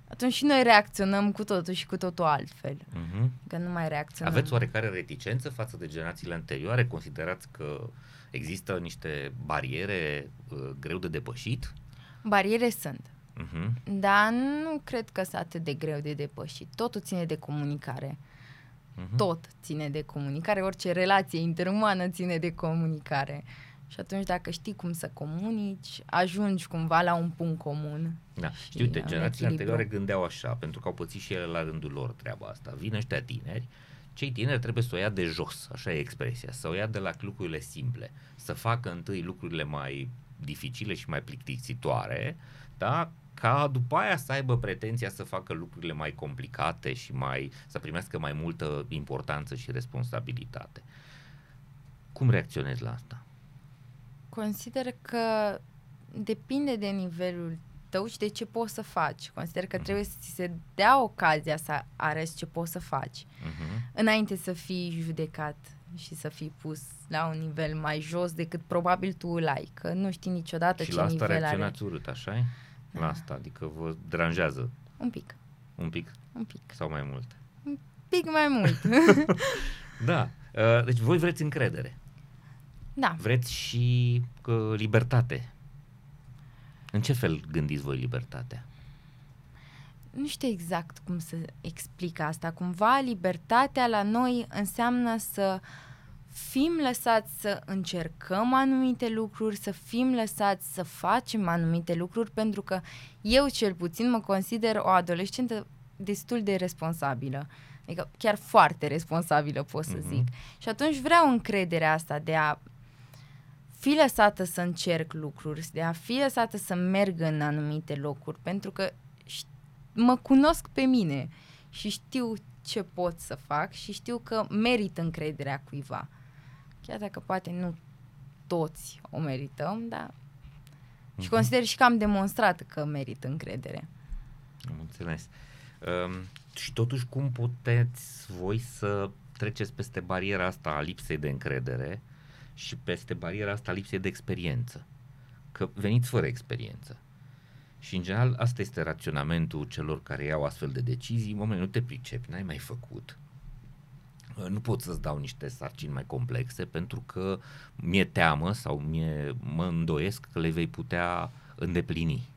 atunci și noi reacționăm cu totul și cu totul altfel. Uh-huh. Că nu mai reacționăm. Aveți oarecare reticență față de generațiile anterioare? Considerați că există niște bariere uh, greu de depășit? Bariere sunt. Uh-huh. Dar nu cred că sunt atât de greu de depășit. Totul ține de comunicare. Uh-huh. Tot ține de comunicare. Orice relație interumană ține de comunicare. Și atunci dacă știi cum să comunici, ajungi cumva la un punct comun. Da. Și Știu, uite, un generațiile echilibru. anterioare gândeau așa, pentru că au pățit și ele la rândul lor treaba asta. Vin ăștia tineri, cei tineri trebuie să o ia de jos, așa e expresia, să o ia de la lucrurile simple, să facă întâi lucrurile mai dificile și mai plictisitoare, da? Ca după aia să aibă pretenția să facă lucrurile mai complicate și mai să primească mai multă importanță și responsabilitate. Cum reacționezi la asta? Consider că depinde de nivelul tău și de ce poți să faci. Consider că trebuie să ți se dea ocazia să arăți ce poți să faci Uh-huh. înainte să fii judecat și să fii pus la un nivel mai jos decât probabil tu îl ai, că nu știi niciodată Și ce la asta nivel are. reacționați urât, așa La asta, adică vă deranjează Un pic, un pic un pic, sau mai mult. un pic mai mult. Da. Uh, Deci voi vreți încredere. da, Vreți și uh, libertate. În ce fel gândiți voi libertatea? nu știu exact cum să explic asta. Cumva libertatea la noi înseamnă să fim lăsați să încercăm anumite lucruri, să fim lăsați să facem anumite lucruri, pentru că eu cel puțin mă consider o adolescentă destul de responsabilă. Adică chiar foarte responsabilă, pot să Mhm. zic. Și atunci vreau încrederea asta de a fi lăsată să încerc lucruri, de a fi lăsată să merg în anumite locuri, pentru că ș- mă cunosc pe mine și știu ce pot să fac și știu că merit încrederea cuiva. Chiar dacă poate nu toți o merităm, dar și Mhm. consider și că am demonstrat că merit încredere. Am înțeles. Um, și totuși cum puteți voi să treceți peste bariera asta a lipsei de încredere și peste bariera asta a lipsei de experiență? Că veniți fără experiență. Și în general asta este raționamentul celor care iau astfel de decizii. În moment nu te pricepi, n-ai mai făcut. Uh, Nu pot să-ți dau niște sarcini mai complexe pentru că mi-e teamă sau mie, mă îndoiesc că le vei putea îndeplini.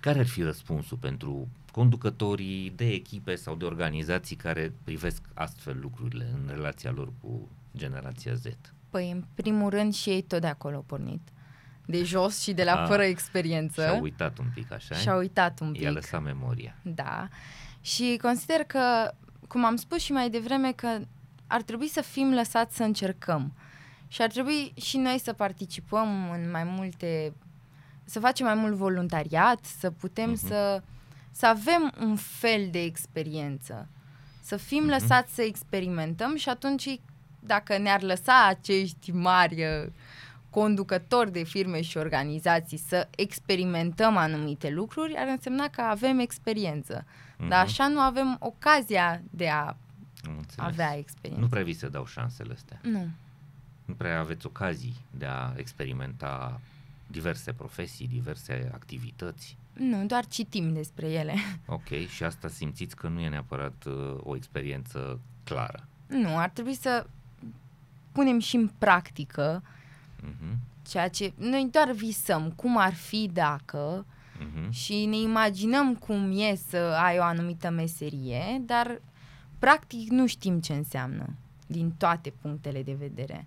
Care ar fi răspunsul pentru conducătorii de echipe sau de organizații care privesc astfel lucrurile în relația lor cu generația Z? Păi, în primul rând, și ei tot de acolo au pornit. De jos și de la Ah, fără experiență. Și-au uitat un pic, așa? Și-au uitat un pic. I-a lăsat memoria. Da. Și consider că, cum am spus și mai devreme, că ar trebui să fim lăsați să încercăm. Și ar trebui și noi să participăm în mai multe, să facem mai mult voluntariat, să putem Mhm. să, să avem un fel de experiență. Să fim Mhm. lăsați să experimentăm și atunci, dacă ne-ar lăsa acești mari uh, conducători de firme și organizații să experimentăm anumite lucruri, ar însemna că avem experiență. Mhm. Dar așa nu avem ocazia de a Am înțeles. avea experiență. Nu prea vi se dau șansele astea. Nu. Nu prea aveți ocazii de a experimenta diverse profesii, diverse activități. Nu, doar citim despre ele. Ok, și asta simțiți că nu e neapărat uh, o experiență clară. Nu, ar trebui să punem și în practică Mhm, ceea ce noi doar visăm, cum ar fi dacă mhm. și ne imaginăm cum e să ai o anumită meserie, dar practic nu știm ce înseamnă din toate punctele de vedere.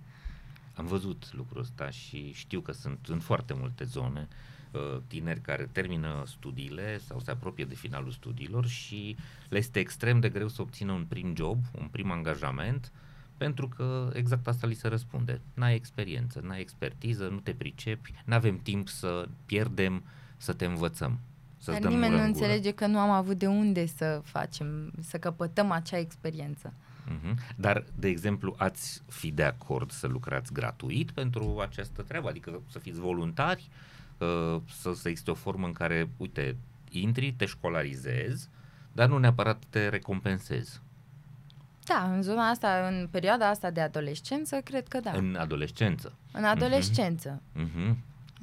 Am văzut lucrul ăsta și știu că sunt în foarte multe zone uh, tineri care termină studiile sau se apropie de finalul studiilor și le este extrem de greu să obțină un prim job, un prim angajament, pentru că exact asta li se răspunde. N-ai experiență, n-ai expertiză, nu te pricepi, n-avem timp să pierdem, să te învățăm. Să Dar dăm nimeni mură nu în gură. înțelege că nu am avut de unde să facem, să căpătăm acea experiență. Mhm. Dar, de exemplu, ați fi de acord să lucrați gratuit pentru această treabă? Adică să fiți voluntari, uh, să, să existe o formă în care, uite, intri, te școlarizezi, dar nu neapărat te recompensezi. Da, în zona asta, în perioada asta de adolescență, cred că da. În, În adolescență. în adolescență. Mhm.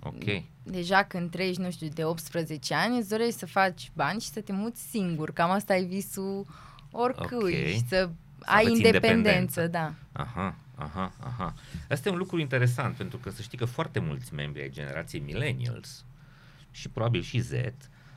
Ok. Deja când treci, nu știu, de 18 ani, îți dorești să faci bani și să te muți singur. Cam asta e visul oricui. Ok. Și să, Să ai aveți independență, independență. da. Aha, aha, aha. Asta e un lucru interesant, pentru că să știi că foarte mulți membri ai generației millennials și probabil și Z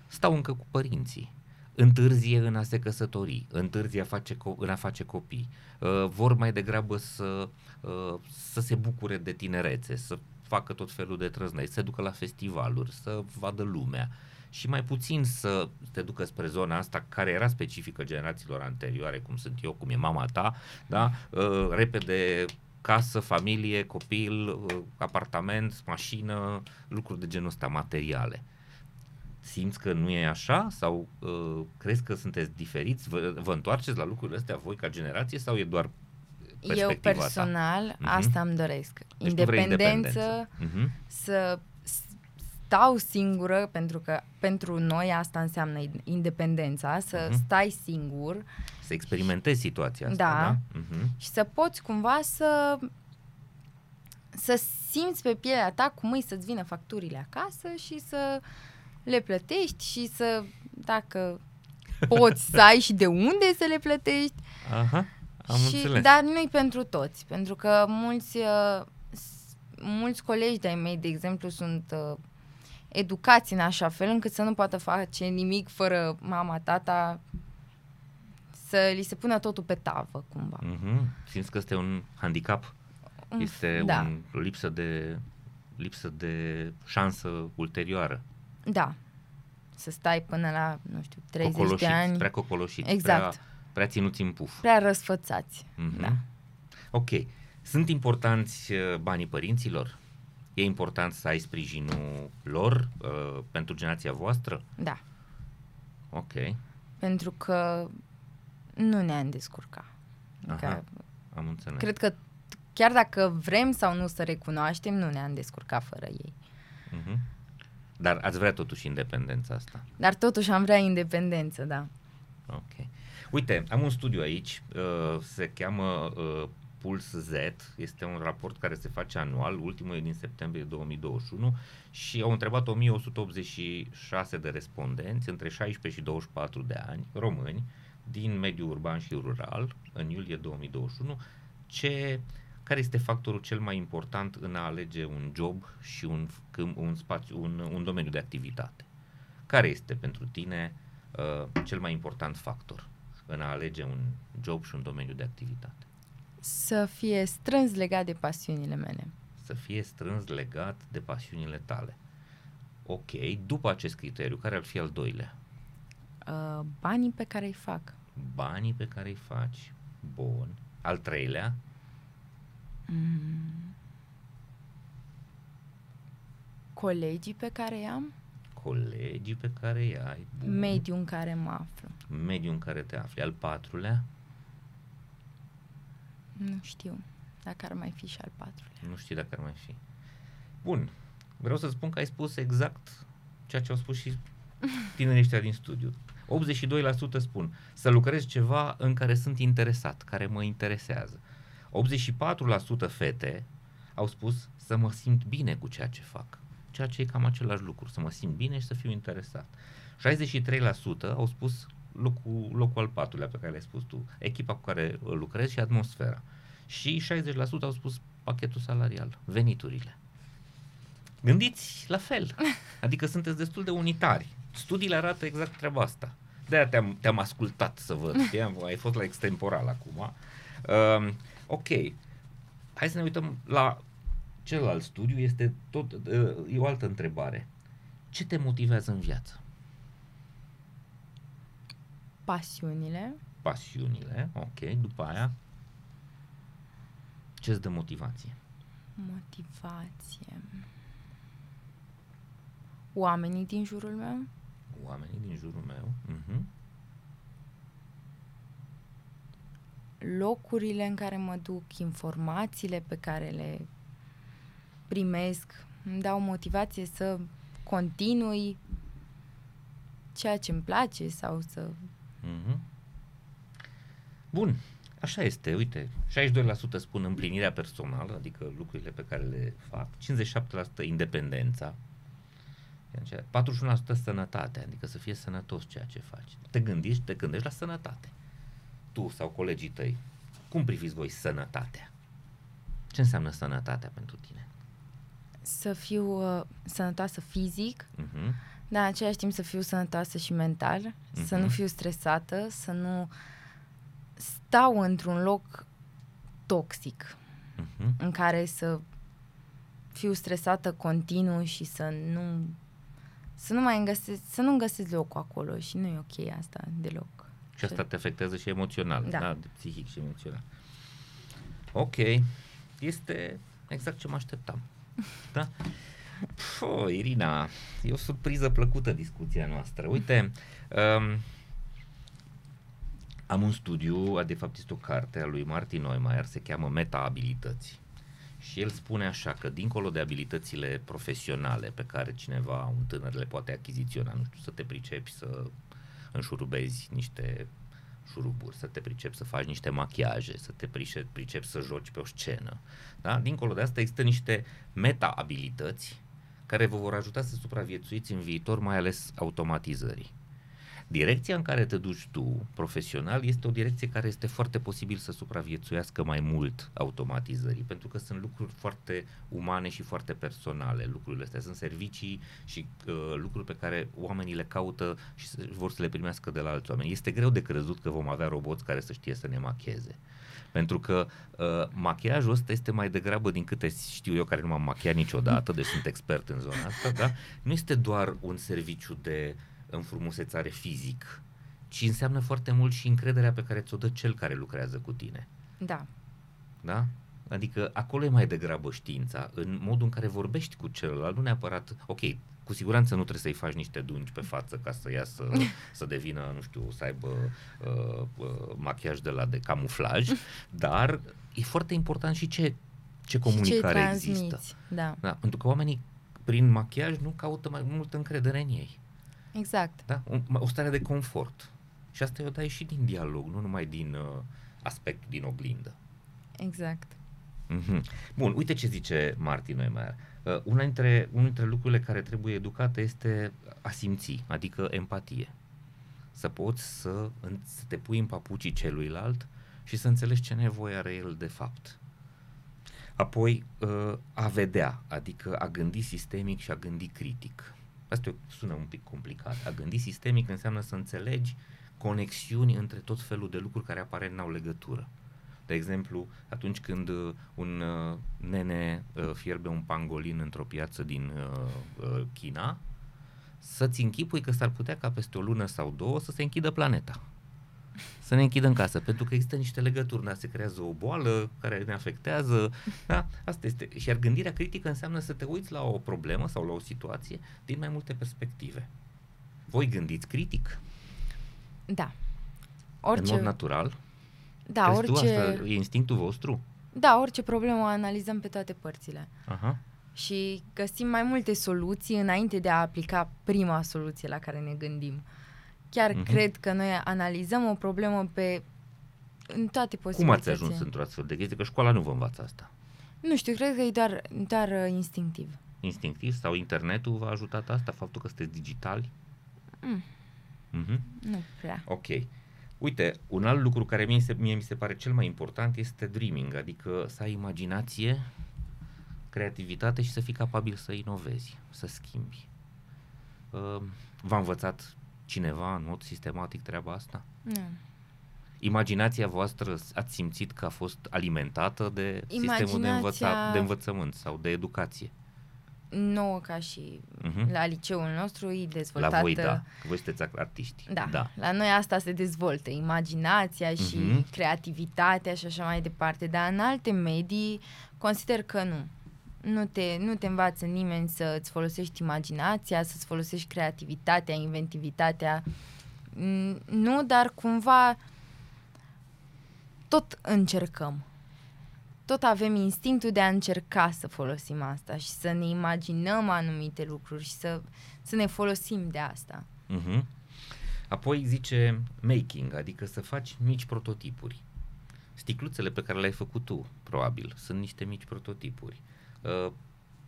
stau încă cu părinții. Întârzie în a se căsători, întârzie a face co- în a face copii. Uh, vor mai degrabă să, uh, să se bucure de tinerețe, să facă tot felul de trăznăi, să se ducă la festivaluri, să vadă lumea și mai puțin să te ducă spre zona asta care era specifică generațiilor anterioare, cum sunt eu, cum e mama ta, da? Uh, repede casă, familie, copil, uh, apartament, mașină, lucruri de genul ăsta materiale. Simți că nu e așa sau uh, crezi că sunteți diferiți? Vă, vă întoarceți la lucrurile astea voi ca generație sau e doar Eu perspectiva ta? personal Mhm. asta îmi doresc. Deci tu vrei Independență, Mhm. să s- stau singură, pentru că pentru noi asta înseamnă in- independența, să Mhm. stai singur Să experimentezi situația asta, Da. da? Mhm. și să poți cumva să să simți pe pielea ta cum e să-ți vină facturile acasă și să le plătești și să, dacă poți să ai și de unde să le plătești. Aha, am și, înțeles. Dar nu-i pentru toți, pentru că mulți, uh, s- mulți colegi de-ai mei, de exemplu, sunt uh, educați în așa fel încât să nu poată face nimic fără mama, tata, să li se pună totul pe tavă, cumva. Mhm. Simți că este un handicap? Este da. un, o lipsă de, lipsă de șansă ulterioară. Da. Să stai până la, nu știu, 30 Cocoloșiți, de ani. prea cocoloșiți, Exact. prea, prea ținuți în puf. Prea răsfățați. Mhm. Da. Ok. Sunt importanți uh, banii părinților? E important să ai sprijinul lor uh, pentru generația voastră? Da. Ok. Pentru că nu ne-am descurca. Aha. Adică, Am înțeles. cred că chiar dacă vrem sau nu să recunoaștem, nu ne-am descurcat fără ei. Mhm. Dar ați vrea totuși independența asta. Dar totuși am vrea independență, da. Ok. Uite, am un studiu aici, uh, se cheamă uh, Puls Z, este un raport care se face anual, ultimul e din septembrie 2021 și au întrebat 1186 de respondenți între 16 și 24 de ani, români, din mediul urban și rural, în iulie 2021, ce, care este factorul cel mai important în a alege un job și un, câmp- un, spațiu, un, un domeniu de activitate? Care este pentru tine uh, cel mai important factor în a alege un job și un domeniu de activitate? Să fie strâns legat de pasiunile mele. Să fie strâns legat de pasiunile tale. Ok, după acest criteriu, care ar fi al doilea? Uh, banii pe care îi fac. Banii pe care îi faci. Bun. Al treilea? Mm. Colegii pe care i-am, Colegii pe care îi ai. Bun. mediul în care mă aflu. Mediul în care te afli. Al patrulea? Nu știu dacă ar mai fi și al patrulea. Nu știu dacă ar mai fi. Bun. Vreau să spun că ai spus exact ceea ce au spus și tinerii ăștia din studiu. 82% spun să lucrez ceva în care sunt interesat, care mă interesează. 84% fete au spus să mă simt bine cu ceea ce fac. Ceea ce e cam același lucru, să mă simt bine și să fiu interesat. 63% au spus locul, locul al patrulea pe care l-ai spus tu, echipa cu care lucrezi și atmosfera. Și 60% au spus pachetul salarial, veniturile. Gândiți la fel, adică sunteți destul de unitari. Studiile arată exact treaba asta. De-aia te-am, te-am ascultat să văd, știi? Am- ai fost la extemporal acum. Um, ok, hai să ne uităm la celălalt studiu, este tot, uh, e o altă întrebare. Ce te motivează în viață? Pasiunile, Pasiunile, ok, după aia ce-ți dă motivație? motivație. Oamenii din jurul meu, Oamenii din jurul meu. Uh-huh. locurile în care mă duc, informațiile pe care le primesc, îmi dau motivație să continui ceea ce îmi place sau să... Mhm. Bun. Așa este, uite, 62% spun împlinirea personală, adică lucrurile pe care le fac, 57% independența, 41% sănătate, adică să fie sănătos ceea ce faci. Te gândești, te gândești la sănătate. Tu sau colegii tăi, cum priviți voi sănătatea? Ce înseamnă sănătatea pentru tine? Să fiu uh, sănătoasă fizic, Uh-huh. Dar în același timp să fiu sănătoasă și mental, uh-huh. să nu Mhm. fiu stresată, să nu stau într-un loc toxic Uh-huh. în care să fiu stresată continuu și să nu să nu mai găsesc, să nu găsesc locul acolo și nu e ok asta deloc. Și asta te afectează și emoțional, da. Da. da, de psihic și emoțional. Ok, este exact ce mă așteptam. Da? Pă, Irina, e o surpriză plăcută discuția noastră. Uite, um, am un studiu, de fapt este o carte a lui Martin Neumeier, se cheamă Meta-abilități. Și el spune așa că dincolo de abilitățile profesionale pe care cineva, un tânăr le poate achiziționa, nu știu, să te pricepi să înșurubezi niște șuruburi, să te pricepi să faci niște machiaje, să te pricepi, pricepi să joci pe o scenă. Da? Dincolo de asta există niște meta-abilități care vă vor ajuta să supraviețuiți în viitor, mai ales automatizării. Direcția în care te duci tu, profesional, este o direcție care este foarte posibil să supraviețuiască mai mult automatizării, pentru că sunt lucruri foarte umane și foarte personale. Lucrurile astea sunt servicii și uh, lucruri pe care oamenii le caută și să, vor să le primească de la alți oameni. Este greu de crezut că vom avea roboți care să știe să ne macheze. Pentru că uh, machiajul ăsta este mai degrabă din câte știu eu care nu m-am machiat niciodată, deci sunt expert în zona asta, da? Nu este doar un serviciu de înfrumusețare fizic, ci înseamnă foarte mult și încrederea pe care ți-o dă cel care lucrează cu tine. Da. Da? Adică acolo e mai degrabă știința, în modul în care vorbești cu celălalt, nu neapărat, ok, cu siguranță nu trebuie să-i faci niște dungi pe față ca să iasă, să devină, nu știu, să aibă uh, uh, machiaj de la de camuflaj, dar e foarte important și ce, ce comunicare și ce există. transmiți. Da, Da, pentru că oamenii prin machiaj nu caută mai multă încredere în ei. exact. Da? O, o stare de confort. Și asta o dai și din dialog, nu numai din uh, aspectul din oglindă. Exact. Mhm. Bun, uite ce zice Martin Neumayer. Uh, una dintre, unul dintre lucrurile care trebuie educate este a simți, adică empatie. Să poți să, în, să te pui în papucii celuilalt și să înțelegi ce nevoie are el de fapt. Apoi, uh, a vedea, adică a gândi sistemic și a gândi critic. Asta sună un pic complicat. A gândi sistemic înseamnă să înțelegi conexiuni între tot felul de lucruri care aparent n-au legătură. De exemplu, atunci când uh, un uh, nene uh, fierbe un pangolin într-o piață din uh, uh, China, să-ți închipui că s-ar putea ca peste o lună sau două să se închidă planeta. Să ne închidă în casă, pentru că există niște legături, da? se creează o boală care ne afectează, da? Asta este. Și iar gândirea critică înseamnă să te uiți la o problemă sau la o situație din mai multe perspective. Voi gândiți critic, Da. în Orice, mod natural. Da, Crezi tu orice, asta e instinctul vostru? da, orice problemă o analizăm pe toate părțile. Aha. și găsim mai multe soluții înainte de a aplica prima soluție la care ne gândim. Chiar Mhm. mm-hmm. cred că noi analizăm o problemă pe în toate Cum posibilitățile. ați ajuns într-o astfel de chestie? Că școala nu vă învață asta. Nu știu, cred că e doar, doar uh, instinctiv. Instinctiv sau internetul v-a ajutat asta? Faptul că sunteți digitali? Mm. Mhm. Nu prea. Ok. Uite, un alt lucru care mie, se, mie mi se pare cel mai important este dreaming, adică să ai imaginație, creativitate și să fii capabil să inovezi, să schimbi. Uh, V-a învățat cineva în mod sistematic treaba asta? Nu. Imaginația voastră ați simțit că a fost alimentată de sistemul de, Imaginația- învăța, de învățământ sau de educație? Nouă ca și Mhm. la liceul nostru e dezvoltată. La voi, da. Că voi sunteți artiști. Da, da. la noi asta se dezvoltă, imaginația și Mhm. creativitatea și așa mai departe, dar în alte medii consider că nu. Nu te, nu te învață nimeni să-ți folosești imaginația, să-ți folosești creativitatea, inventivitatea. Mm, Nu, dar cumva tot încercăm. Tot avem instinctul de a încerca să folosim asta și să ne imaginăm anumite lucruri și să, să ne folosim de asta. Mhm. Apoi zice making, adică să faci mici prototipuri. Sticluțele pe care le-ai făcut tu, probabil, sunt niște mici prototipuri. Uh,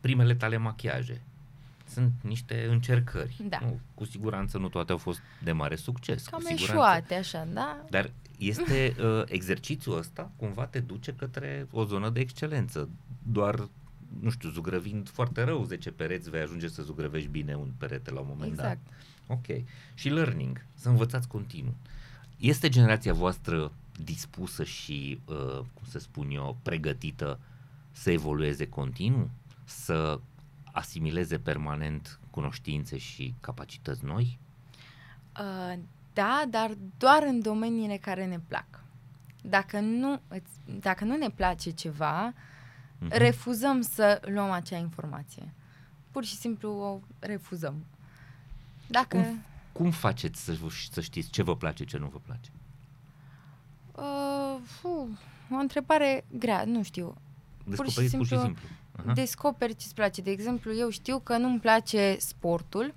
primele tale machiaje sunt niște încercări. Da. Nu, cu siguranță nu toate au fost de mare succes. Cam cu siguranță. eșuate, așa, da? Dar este uh, exercițiul ăsta cumva te duce către o zonă de excelență. Doar, nu știu, zugrăvind foarte rău 10 pereți vei ajunge să zugrăvești bine un perete la un moment Exact. dat. Ok. Și learning, să învățați continuu. Este generația voastră dispusă și, uh, cum să spun eu, pregătită să evolueze continuu? Să asimileze permanent cunoștințe și capacități noi? Uh, da, dar doar în domeniile care ne plac. Dacă nu, îți, dacă nu ne place ceva, Mhm. refuzăm să luăm acea informație. Pur și simplu o refuzăm. Dacă... Cum, cum faceți să, vă- să știți ce vă place, ce nu vă place? Uh, fu, o întrebare grea, nu știu. Descoperiți pur și simplu, simplu. Aha. Descoperi ce-ți place. De exemplu, eu știu că nu-mi place sportul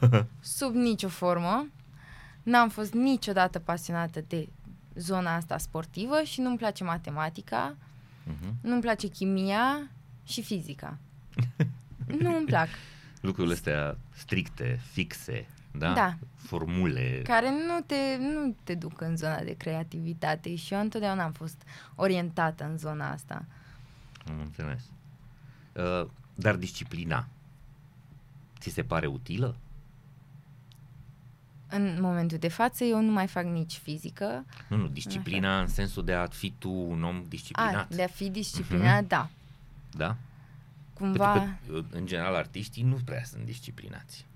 sub nicio formă. N-am fost niciodată pasionată de zona asta sportivă și nu-mi place matematica, Mhm. nu-mi place chimia și fizica. nu îmi plac. Lucrurile astea stricte, fixe, da? Da. Formule. Care nu te, nu te duc în zona de creativitate și eu întotdeauna am fost orientată în zona asta. Am înțeles. Uh, dar disciplina ți se pare utilă? În momentul de față eu nu mai fac nici fizică. Nu, nu, disciplina în sensul de a fi tu un om disciplinat. A, de a fi disciplinat, Mhm. da. Da? Cumva... Pentru că, uh, în general, artiștii nu prea sunt disciplinați.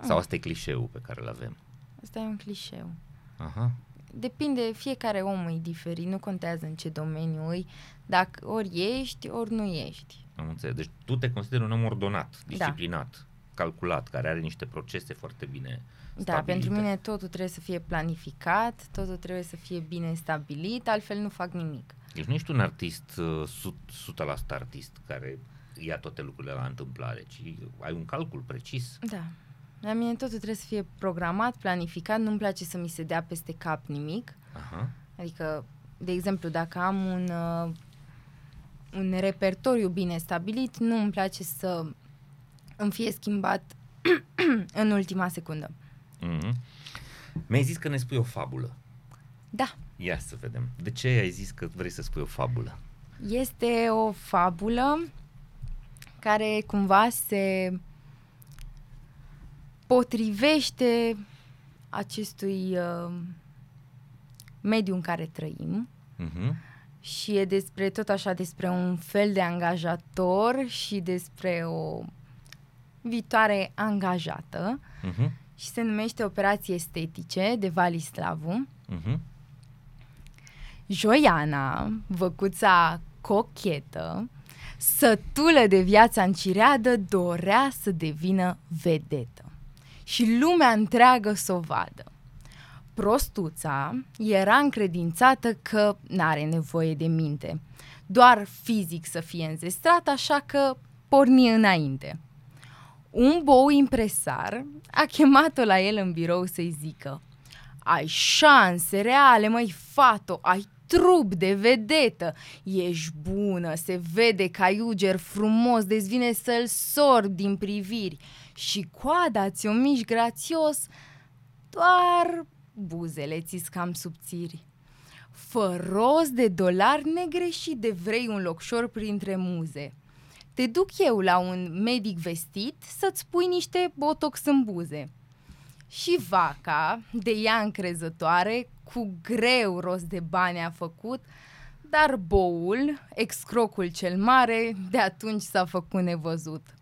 Sau Ah. asta e clișeul pe care îl avem. Asta e un clișeu. Aha. Depinde, fiecare om e diferit, nu contează în ce domeniu îi, dacă ori ești, ori nu ești. Am înțeles. Deci tu te consideri un om ordonat, disciplinat, calculat, care are niște procese foarte bine Da, stabilite. pentru mine totul trebuie să fie planificat, totul trebuie să fie bine stabilit, altfel nu fac nimic. Deci nu ești un artist uh, sut- 100% artist care ia toate lucrurile la întâmplare, ci ai un calcul precis. Da. La mine totul trebuie să fie programat, planificat, nu-mi place să mi se dea peste cap nimic. Aha. Adică, de exemplu, dacă am un, uh, un repertoriu bine stabilit, nu îmi place să îmi fie schimbat în ultima secundă. Mm-hmm. Mi-ai zis că ne spui o fabulă. Da, Ia să vedem. De ce ai zis că vrei să spui o fabulă? este o fabulă care cumva se potrivește acestui uh, mediu în care trăim. Mm-hmm. și e despre tot așa despre un fel de angajator și despre o viitoare angajată Mm-hmm. și se numește Operații Estetice de Valislavu. Mm-hmm. Joiana, văcuța cochetă, sătulă de viața în cireadă, dorea să devină vedetă. Și lumea întreagă să o vadă. Prostuța era încredințată că n-are nevoie de minte, doar fizic să fie înzestrat, așa că porni înainte. Un bou impresar a chemat-o la el în birou să-i zică Ai șanse reale, măi, fato, ai trup de vedetă, ești bună, se vede ca iuger frumos, dezvine să-l sorb din priviri și coada ți-o miști grațios, doar buzele ți cam subțiri. Fă rost de dolari negreșit de vrei un locșor printre muze. Te duc eu la un medic vestit să-ți pui niște botox în buze. Și vaca, de ea încrezătoare, cu greu rost de bani a făcut, dar boul, excrocul cel mare, de atunci s-a făcut nevăzut.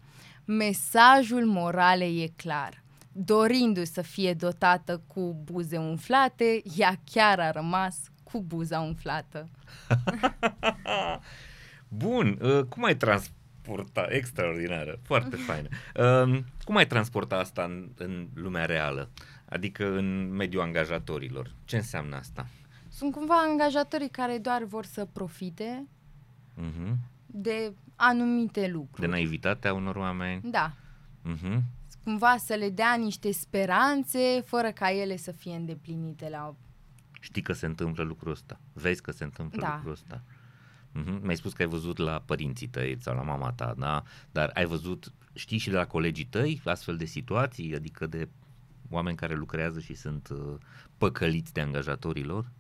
Mesajul morale e clar. Dorindu-se să fie dotată cu buze umflate, ea chiar a rămas cu buza umflată. Bun, uh, cum ai transporta, extraordinară, foarte faină. Uh, cum ai transporta asta în, în lumea reală? Adică în mediul angajatorilor. Ce înseamnă asta? Sunt cumva angajatorii care doar vor să profite Uh-huh. De anumite lucruri. De naivitatea unor oameni. Da, Uh-huh. cumva să le dea niște speranțe fără ca ele să fie îndeplinite la Știi că se întâmplă lucrul ăsta, vezi că se întâmplă Da. lucrul ăsta. Mhm. Mi-ai spus că ai văzut la părinții tăi sau la mama ta, da? Dar ai văzut, știi și de la colegii tăi astfel de situații, adică de oameni care lucrează și sunt uh, păcăliți de angajatorii lor?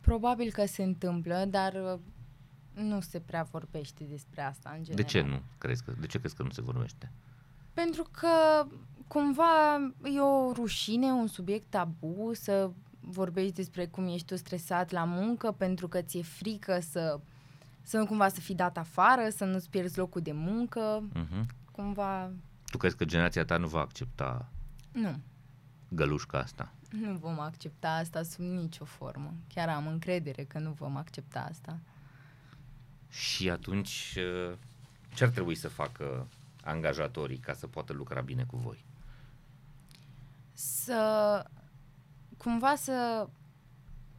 Probabil că se întâmplă, dar uh, nu se prea vorbește despre asta în general. De ce nu crezi că, de ce crezi că nu se vorbește? Pentru că cumva e o rușine, un subiect tabu să vorbești despre cum ești tu stresat la muncă pentru că ți-e frică să, să nu cumva să fii dat afară, să nu-ți pierzi locul de muncă, Mhm. cumva Tu crezi că generația ta nu va accepta nu. gălușca asta? Nu vom accepta asta sub nicio formă. Chiar am încredere că nu vom accepta asta. Și atunci, uh, ce ar trebui să facă angajatorii ca să poată lucra bine cu voi? Să cumva să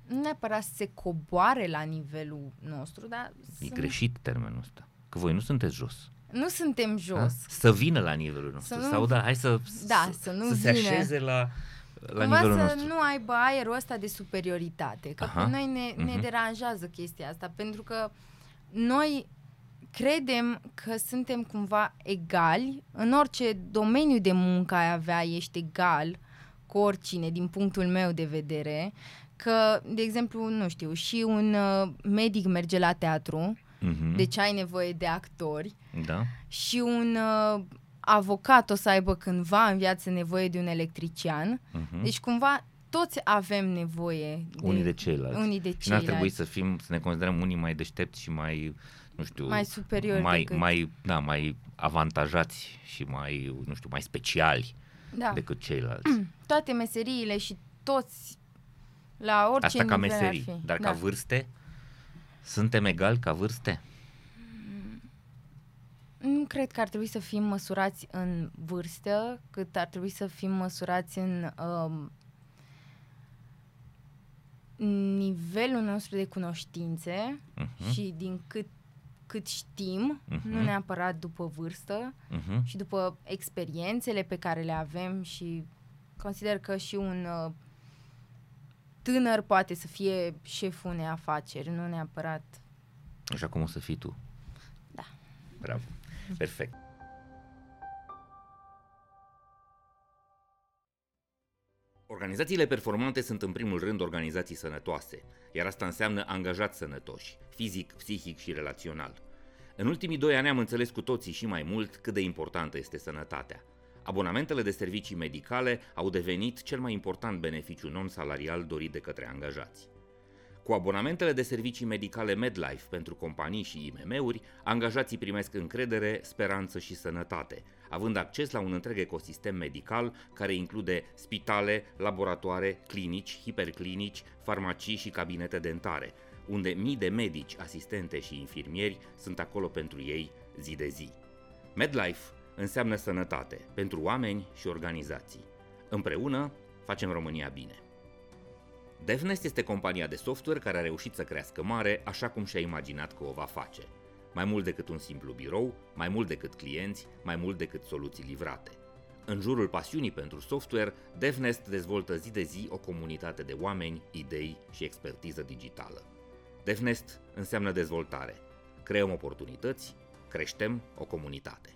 nu neapărat să se coboare la nivelul nostru, dar E să greșit termenul ăsta. Că voi nu sunteți jos. nu suntem da? jos. Să vină la nivelul nostru. Să nu- Sau da, hai să, Da, să nu să se vină. așeze la, la Cumva nivelul să nostru. nu aibă aerul ăsta de superioritate. Că Aha. pe noi ne, ne Mhm. deranjează chestia asta, pentru că noi credem că suntem cumva egali. În orice domeniu de muncă ai avea, ești egal cu oricine, din punctul meu de vedere. Că, de exemplu, nu știu, și un uh, medic merge la teatru, Mhm. deci ai nevoie de actori Da? și un uh, avocat o să aibă cândva în viață nevoie de un electrician. Mhm. Deci cumva toți avem nevoie de, unii de ceilalți. unii de și n-ar ceilalți. trebui să fim, să ne considerăm unii mai deștepți și mai, nu știu, Mai superiori mai, decât- mai, da, mai avantajați și mai, nu știu, mai speciali da. decât ceilalți. toate meseriile și toți la orice Asta ca nivel ar meserii, fi. dar da. ca vârste? Suntem egali ca vârste? Nu cred că ar trebui să fim măsurați în vârstă, cât ar trebui să fim măsurați în um, nivelul nostru de cunoștințe Mhm, și din cât, cât știm, Mhm. nu neapărat după vârstă, mhm. și după experiențele pe care le avem și consider că și un uh, tânăr poate să fie șeful unei afaceri, nu neapărat. Așa cum o să fii tu. Da. Bravo. Perfect. Organizațiile performante sunt în primul rând organizații sănătoase, iar asta înseamnă angajați sănătoși, fizic, psihic și relațional. În ultimii doi ani am înțeles cu toții și mai mult cât de importantă este sănătatea. Abonamentele de servicii medicale au devenit cel mai important beneficiu non-salarial dorit de către angajați. Cu abonamentele de servicii medicale MedLife pentru companii și IMM-uri, angajații primesc încredere, speranță și sănătate, având acces la un întreg ecosistem medical care include spitale, laboratoare, clinici, hiperclinici, farmacii și cabinete dentare, unde mii de medici, asistente și infirmieri sunt acolo pentru ei zi de zi. MedLife înseamnă sănătate pentru oameni și organizații. Împreună facem România bine. DevNest este compania de software care a reușit să crească mare așa cum și-a imaginat că o va face. Mai mult decât un simplu birou, mai mult decât clienți, mai mult decât soluții livrate. În jurul pasiunii pentru software, DevNest dezvoltă zi de zi o comunitate de oameni, idei și expertiză digitală. DevNest înseamnă dezvoltare. Creăm oportunități, creștem o comunitate.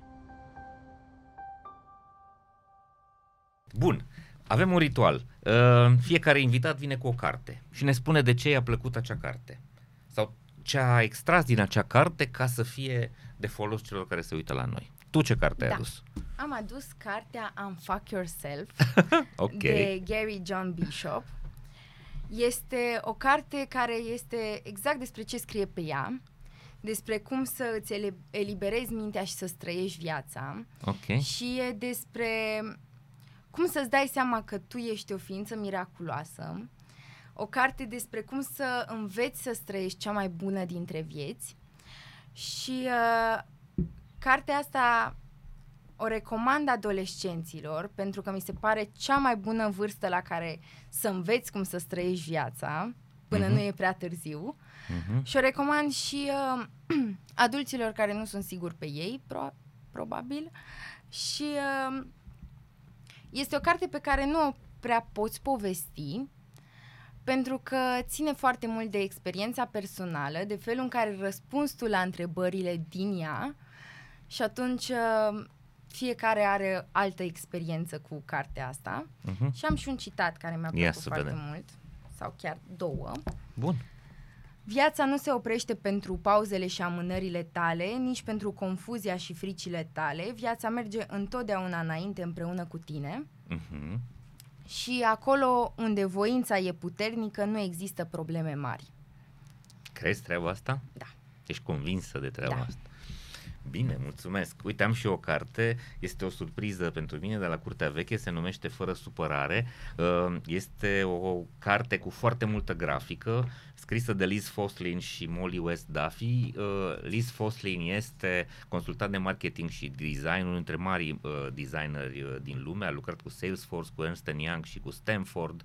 Bun. Avem un ritual. Uh, Fiecare invitat vine cu o carte și ne spune de ce i-a plăcut acea carte. Sau ce a extras din acea carte ca să fie de folos celor care se uită la noi. Tu ce carte ai Da. adus? Am adus cartea Unfuck Yourself Ok. de Gary John Bishop. Este o carte care este exact despre ce scrie pe ea, despre cum să îți ele- eliberezi mintea și să-ți trăiești viața Ok. și e despre cum să-ți dai seama că tu ești o ființă miraculoasă, o carte despre cum să înveți să trăiești cea mai bună dintre vieți și uh, cartea asta o recomand adolescenților pentru că mi se pare cea mai bună vârstă la care să înveți cum să trăiești viața până Mhm. nu e prea târziu. Mhm. Și o recomand și uh, adulților care nu sunt siguri pe ei, pro- probabil. Și uh, este o carte pe care nu o prea poți povesti, Pentru că ține foarte mult de experiența personală, de felul în care răspunzi tu la întrebările din ea și atunci uh, fiecare are altă experiență cu cartea asta. Uh-huh. Și am și un citat care mi-a plăcut foarte vedem. mult, sau chiar două. Bun. Viața nu se oprește pentru pauzele și amânările tale, nici pentru confuzia și fricile tale. Viața merge întotdeauna înainte împreună cu tine. Uh-huh. Și acolo unde voința e puternică, nu există probleme mari. Crezi treaba asta? Da. Ești convinsă de treaba da. asta? Bine, mulțumesc. Uite, am și o carte, este o surpriză pentru mine de la Curtea Veche, se numește Fără supărare. Uh, este o carte cu foarte multă grafică, scrisă de Liz Foslin și Molly West Duffy. Uh, Liz Foslin este consultant de marketing și design, unul dintre mari uh, designeri din lume, a lucrat cu Salesforce, cu Ernst Young și cu Stanford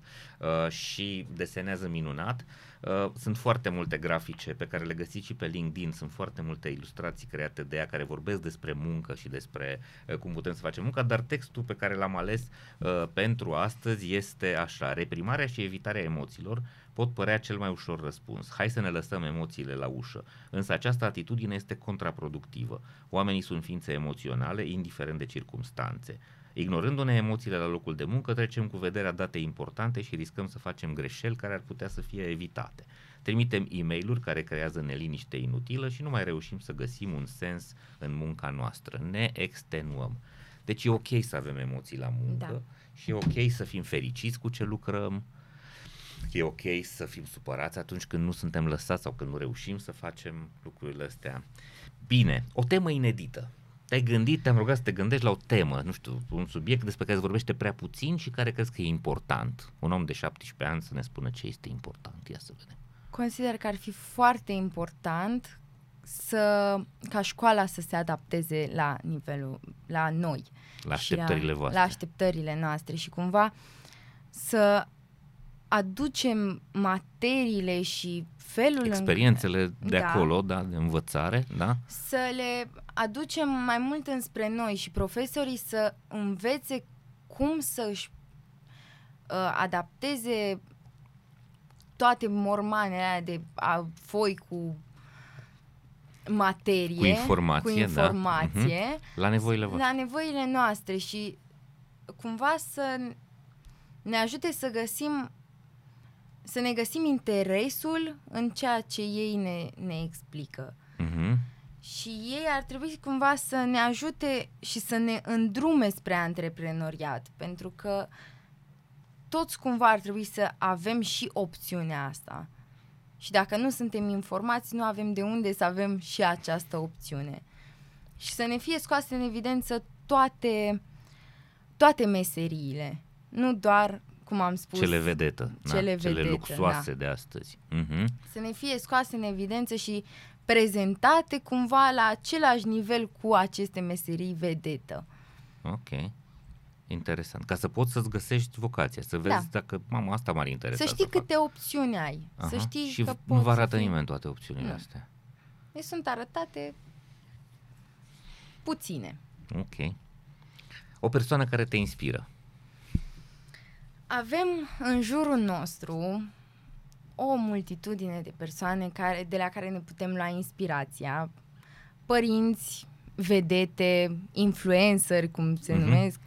și desenează minunat. Uh, sunt foarte multe grafice pe care le găsiți și pe LinkedIn, sunt foarte multe ilustrații create de ea care vorbesc despre muncă și despre uh, cum putem să facem munca, dar textul pe care l-am ales uh, pentru astăzi este așa, reprimarea și evitarea emoțiilor pot părea cel mai ușor răspuns. Hai să ne lăsăm emoțiile la ușă. Însă această atitudine este contraproductivă. Oamenii sunt ființe emoționale, indiferent de circumstanțe. Ignorându-ne emoțiile la locul de muncă, trecem cu vederea date importante și riscăm să facem greșeli care ar putea să fie evitate. Trimitem e mail care creează neliniște inutilă și nu mai reușim să găsim un sens în munca noastră. Ne extenuăm. Deci e ok să avem emoții la muncă da. și e ok să fim fericiți cu ce lucrăm. E ok să fim supărați atunci când nu suntem lăsați sau când nu reușim să facem lucrurile astea. Bine, o temă inedită te-ai gândit, te-am rugat să te gândești la o temă, nu știu, un subiect despre care se vorbește prea puțin și care crezi că e important. Un om de 17 ani să ne spună ce este important. Ia să vedem. Consider că ar fi foarte important să ca școala să se adapteze la nivelul, la noi. La așteptările la, voastre. La așteptările noastre și cumva să aducem materiile și felul experiențele în... de da, acolo, da, de învățare, da? Să le aducem mai mult înspre noi și profesorii să învețe cum să își uh, adapteze toate mormanele alea de a, foi cu materie, cu informație, cu informație da. uh-huh. la nevoile voastre. La nevoile noastre și cumva să ne ajute să găsim să ne găsim interesul în ceea ce ei ne, ne explică. Uh-huh. Și ei ar trebui cumva să ne ajute și să ne îndrume spre antreprenoriat, pentru că toți cumva ar trebui să avem și opțiunea asta. Și dacă nu suntem informați, nu avem de unde să avem și această opțiune. Și să ne fie scoase în evidență toate, toate meseriile, nu doar cum am spus. Cele vedetă, cele, da, cele luxoase da. de astăzi. Uh-huh. Să ne fie scoase în evidență și prezentate cumva la același nivel cu aceste meserii vedetă. Ok. Interesant. Ca să poți să-ți găsești vocația, să vezi da. dacă, mamă, asta m-ar interesa. Să știi să câte fac. opțiuni ai. Aha. Să știi și că nu vă arată nimeni toate opțiunile nu. astea. Deci sunt arătate puține. Ok. O persoană care te inspiră. Avem în jurul nostru o multitudine de persoane care, de la care ne putem lua inspirația. Părinți, vedete, influenceri, cum se uh-huh. numesc.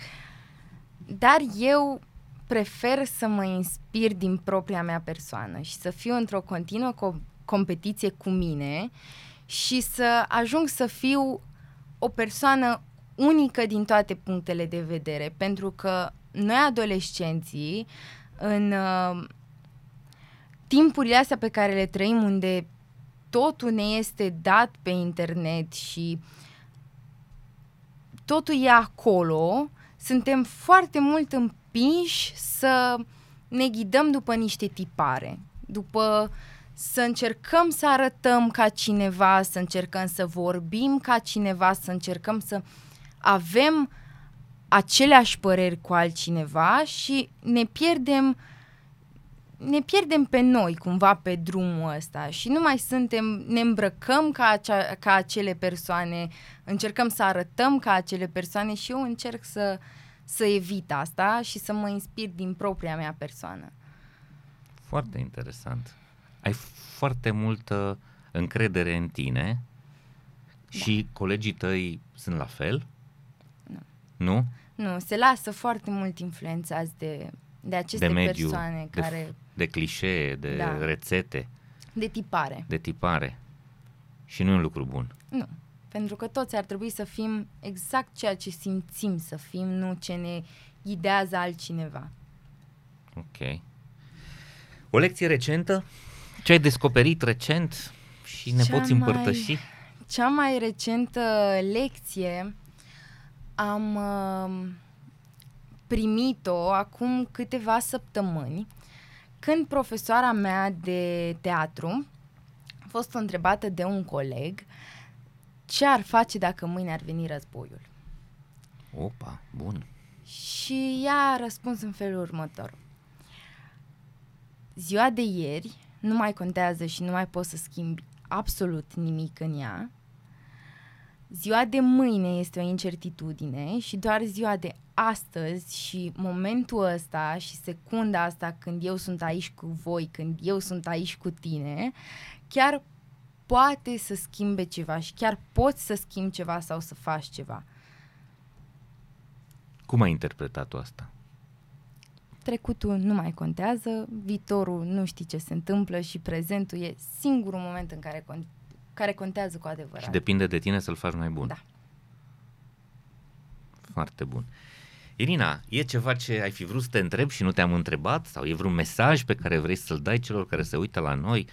Dar eu prefer să mă inspir din propria mea persoană și să fiu într-o continuă co- competiție cu mine și să ajung să fiu o persoană unică din toate punctele de vedere, pentru că noi adolescenții, în uh, timpurile astea pe care le trăim, unde totul ne este dat pe internet și totul e acolo, suntem foarte mult împinși să ne ghidăm după niște tipare, după să încercăm să arătăm ca cineva, să încercăm să vorbim ca cineva, să încercăm să avem aceleași păreri cu altcineva și ne pierdem ne pierdem pe noi cumva pe drumul ăsta și nu mai suntem, ne îmbrăcăm ca, acea, ca acele persoane, încercăm să arătăm ca acele persoane și eu încerc să, să evit asta și să mă inspir din propria mea persoană. Foarte interesant. Ai foarte multă încredere în tine da. și colegii tăi sunt la fel? Nu. Nu? Nu, se lasă foarte mult influențați de, de aceste de mediu, persoane de, care... De clișee, de da. rețete. De tipare. De tipare. Și nu e un lucru bun. Nu. Pentru că toți ar trebui să fim exact ceea ce simțim să fim, nu ce ne ghidează altcineva. Ok. O lecție recentă? Ce ai descoperit recent și ne cea poți împărtăși? Mai, cea mai recentă lecție am uh, primit-o acum câteva săptămâni când profesoara mea de teatru a fost întrebată de un coleg ce ar face dacă mâine ar veni războiul. Opa, bun. Și ea a răspuns în felul următor. Ziua de ieri nu mai contează și nu mai poți să schimbi absolut nimic în ea. Ziua de mâine este o incertitudine și doar ziua de astăzi și momentul ăsta și secunda asta când eu sunt aici cu voi, când eu sunt aici cu tine, chiar poate să schimbe ceva și chiar poți să schimbi ceva sau să faci ceva. Cum ai interpretat-o asta? Trecutul nu mai contează, viitorul nu știi ce se întâmplă și prezentul e singurul moment în care, con- care contează cu adevărat. Și depinde de tine să-l faci mai bun. Da. Foarte bun. Irina, e ceva ce ai fi vrut să te întreb și nu te-am întrebat? Sau e vreun mesaj pe care vrei să-l dai celor care se uită la noi?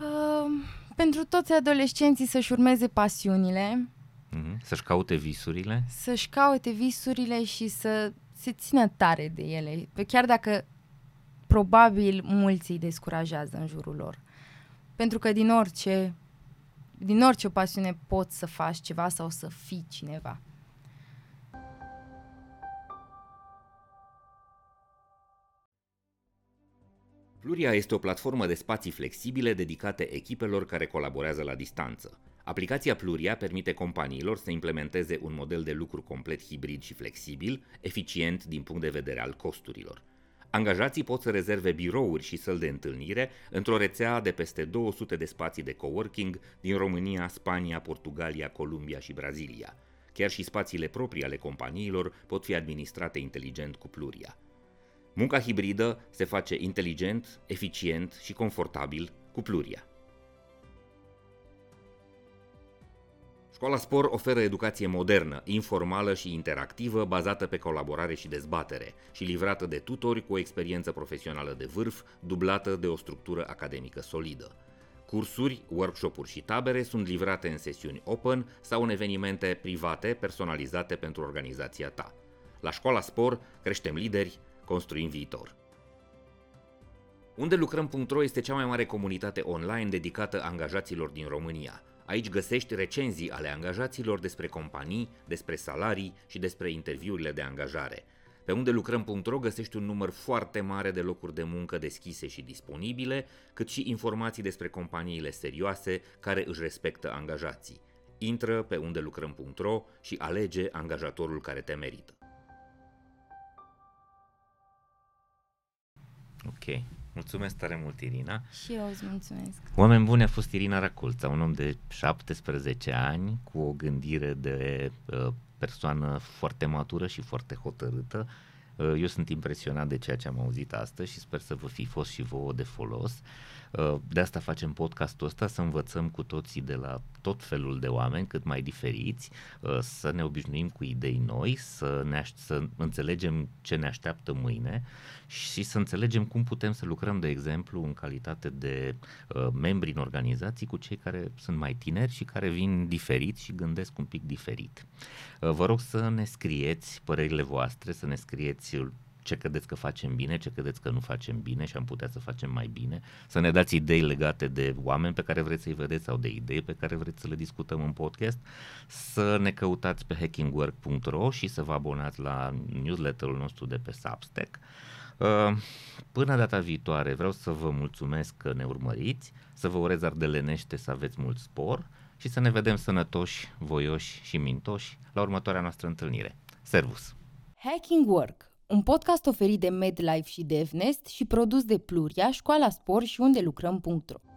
Uh, pentru toți adolescenții să-și urmeze pasiunile. Uh-huh. Să-și caute visurile. Să-și caute visurile și să se țină tare de ele. Chiar dacă probabil mulți îi descurajează în jurul lor. Pentru că din orice, din orice pasiune poți să faci ceva sau să fii cineva. Pluria este o platformă de spații flexibile dedicate echipelor care colaborează la distanță. Aplicația Pluria permite companiilor să implementeze un model de lucru complet hibrid și flexibil, eficient din punct de vedere al costurilor. Angajații pot să rezerve birouri și săli de întâlnire într-o rețea de peste 200 de spații de coworking din România, Spania, Portugalia, Columbia și Brazilia. Chiar și spațiile proprii ale companiilor pot fi administrate inteligent cu Pluria. Munca hibridă se face inteligent, eficient și confortabil cu Pluria. Școala Spor oferă educație modernă, informală și interactivă, bazată pe colaborare și dezbatere și livrată de tutori cu o experiență profesională de vârf, dublată de o structură academică solidă. Cursuri, workshop-uri și tabere sunt livrate în sesiuni open sau în evenimente private personalizate pentru organizația ta. La Școala Spor creștem lideri, construim viitor. Unde lucrăm.ro este cea mai mare comunitate online dedicată angajaților din România – Aici găsești recenzii ale angajaților despre companii, despre salarii și despre interviurile de angajare. Pe unde lucrăm.ro găsești un număr foarte mare de locuri de muncă deschise și disponibile, cât și informații despre companiile serioase care își respectă angajații. Intră pe unde lucrăm.ro și alege angajatorul care te merită. Ok. Mulțumesc tare mult, Irina. Și eu îți mulțumesc. Oameni buni a fost Irina Raculța, un om de 17 ani cu o gândire de uh, persoană foarte matură și foarte hotărâtă. Uh, eu sunt impresionat de ceea ce am auzit astăzi și sper să vă fi fost și vouă de folos. Uh, de asta facem podcastul ăsta, să învățăm cu toții de la tot felul de oameni, cât mai diferiți, uh, să ne obișnuim cu idei noi, să, ne aș- să înțelegem ce ne așteaptă mâine și să înțelegem cum putem să lucrăm, de exemplu, în calitate de uh, membri în organizații cu cei care sunt mai tineri și care vin diferit și gândesc un pic diferit. Uh, vă rog să ne scrieți părerile voastre, să ne scrieți ce credeți că facem bine, ce credeți că nu facem bine și am putea să facem mai bine, să ne dați idei legate de oameni pe care vreți să-i vedeți sau de idei pe care vreți să le discutăm în podcast, să ne căutați pe hackingwork.ro și să vă abonați la newsletterul nostru de pe Substack. Uh, până data viitoare vreau să vă mulțumesc că ne urmăriți, să vă urez ardelenește să aveți mult spor și să ne vedem sănătoși, voioși și mintoși la următoarea noastră întâlnire. Servus! Hacking Work un podcast oferit de MedLife și DevNest și produs de Pluria, Școala Spor și unde lucrăm.ro.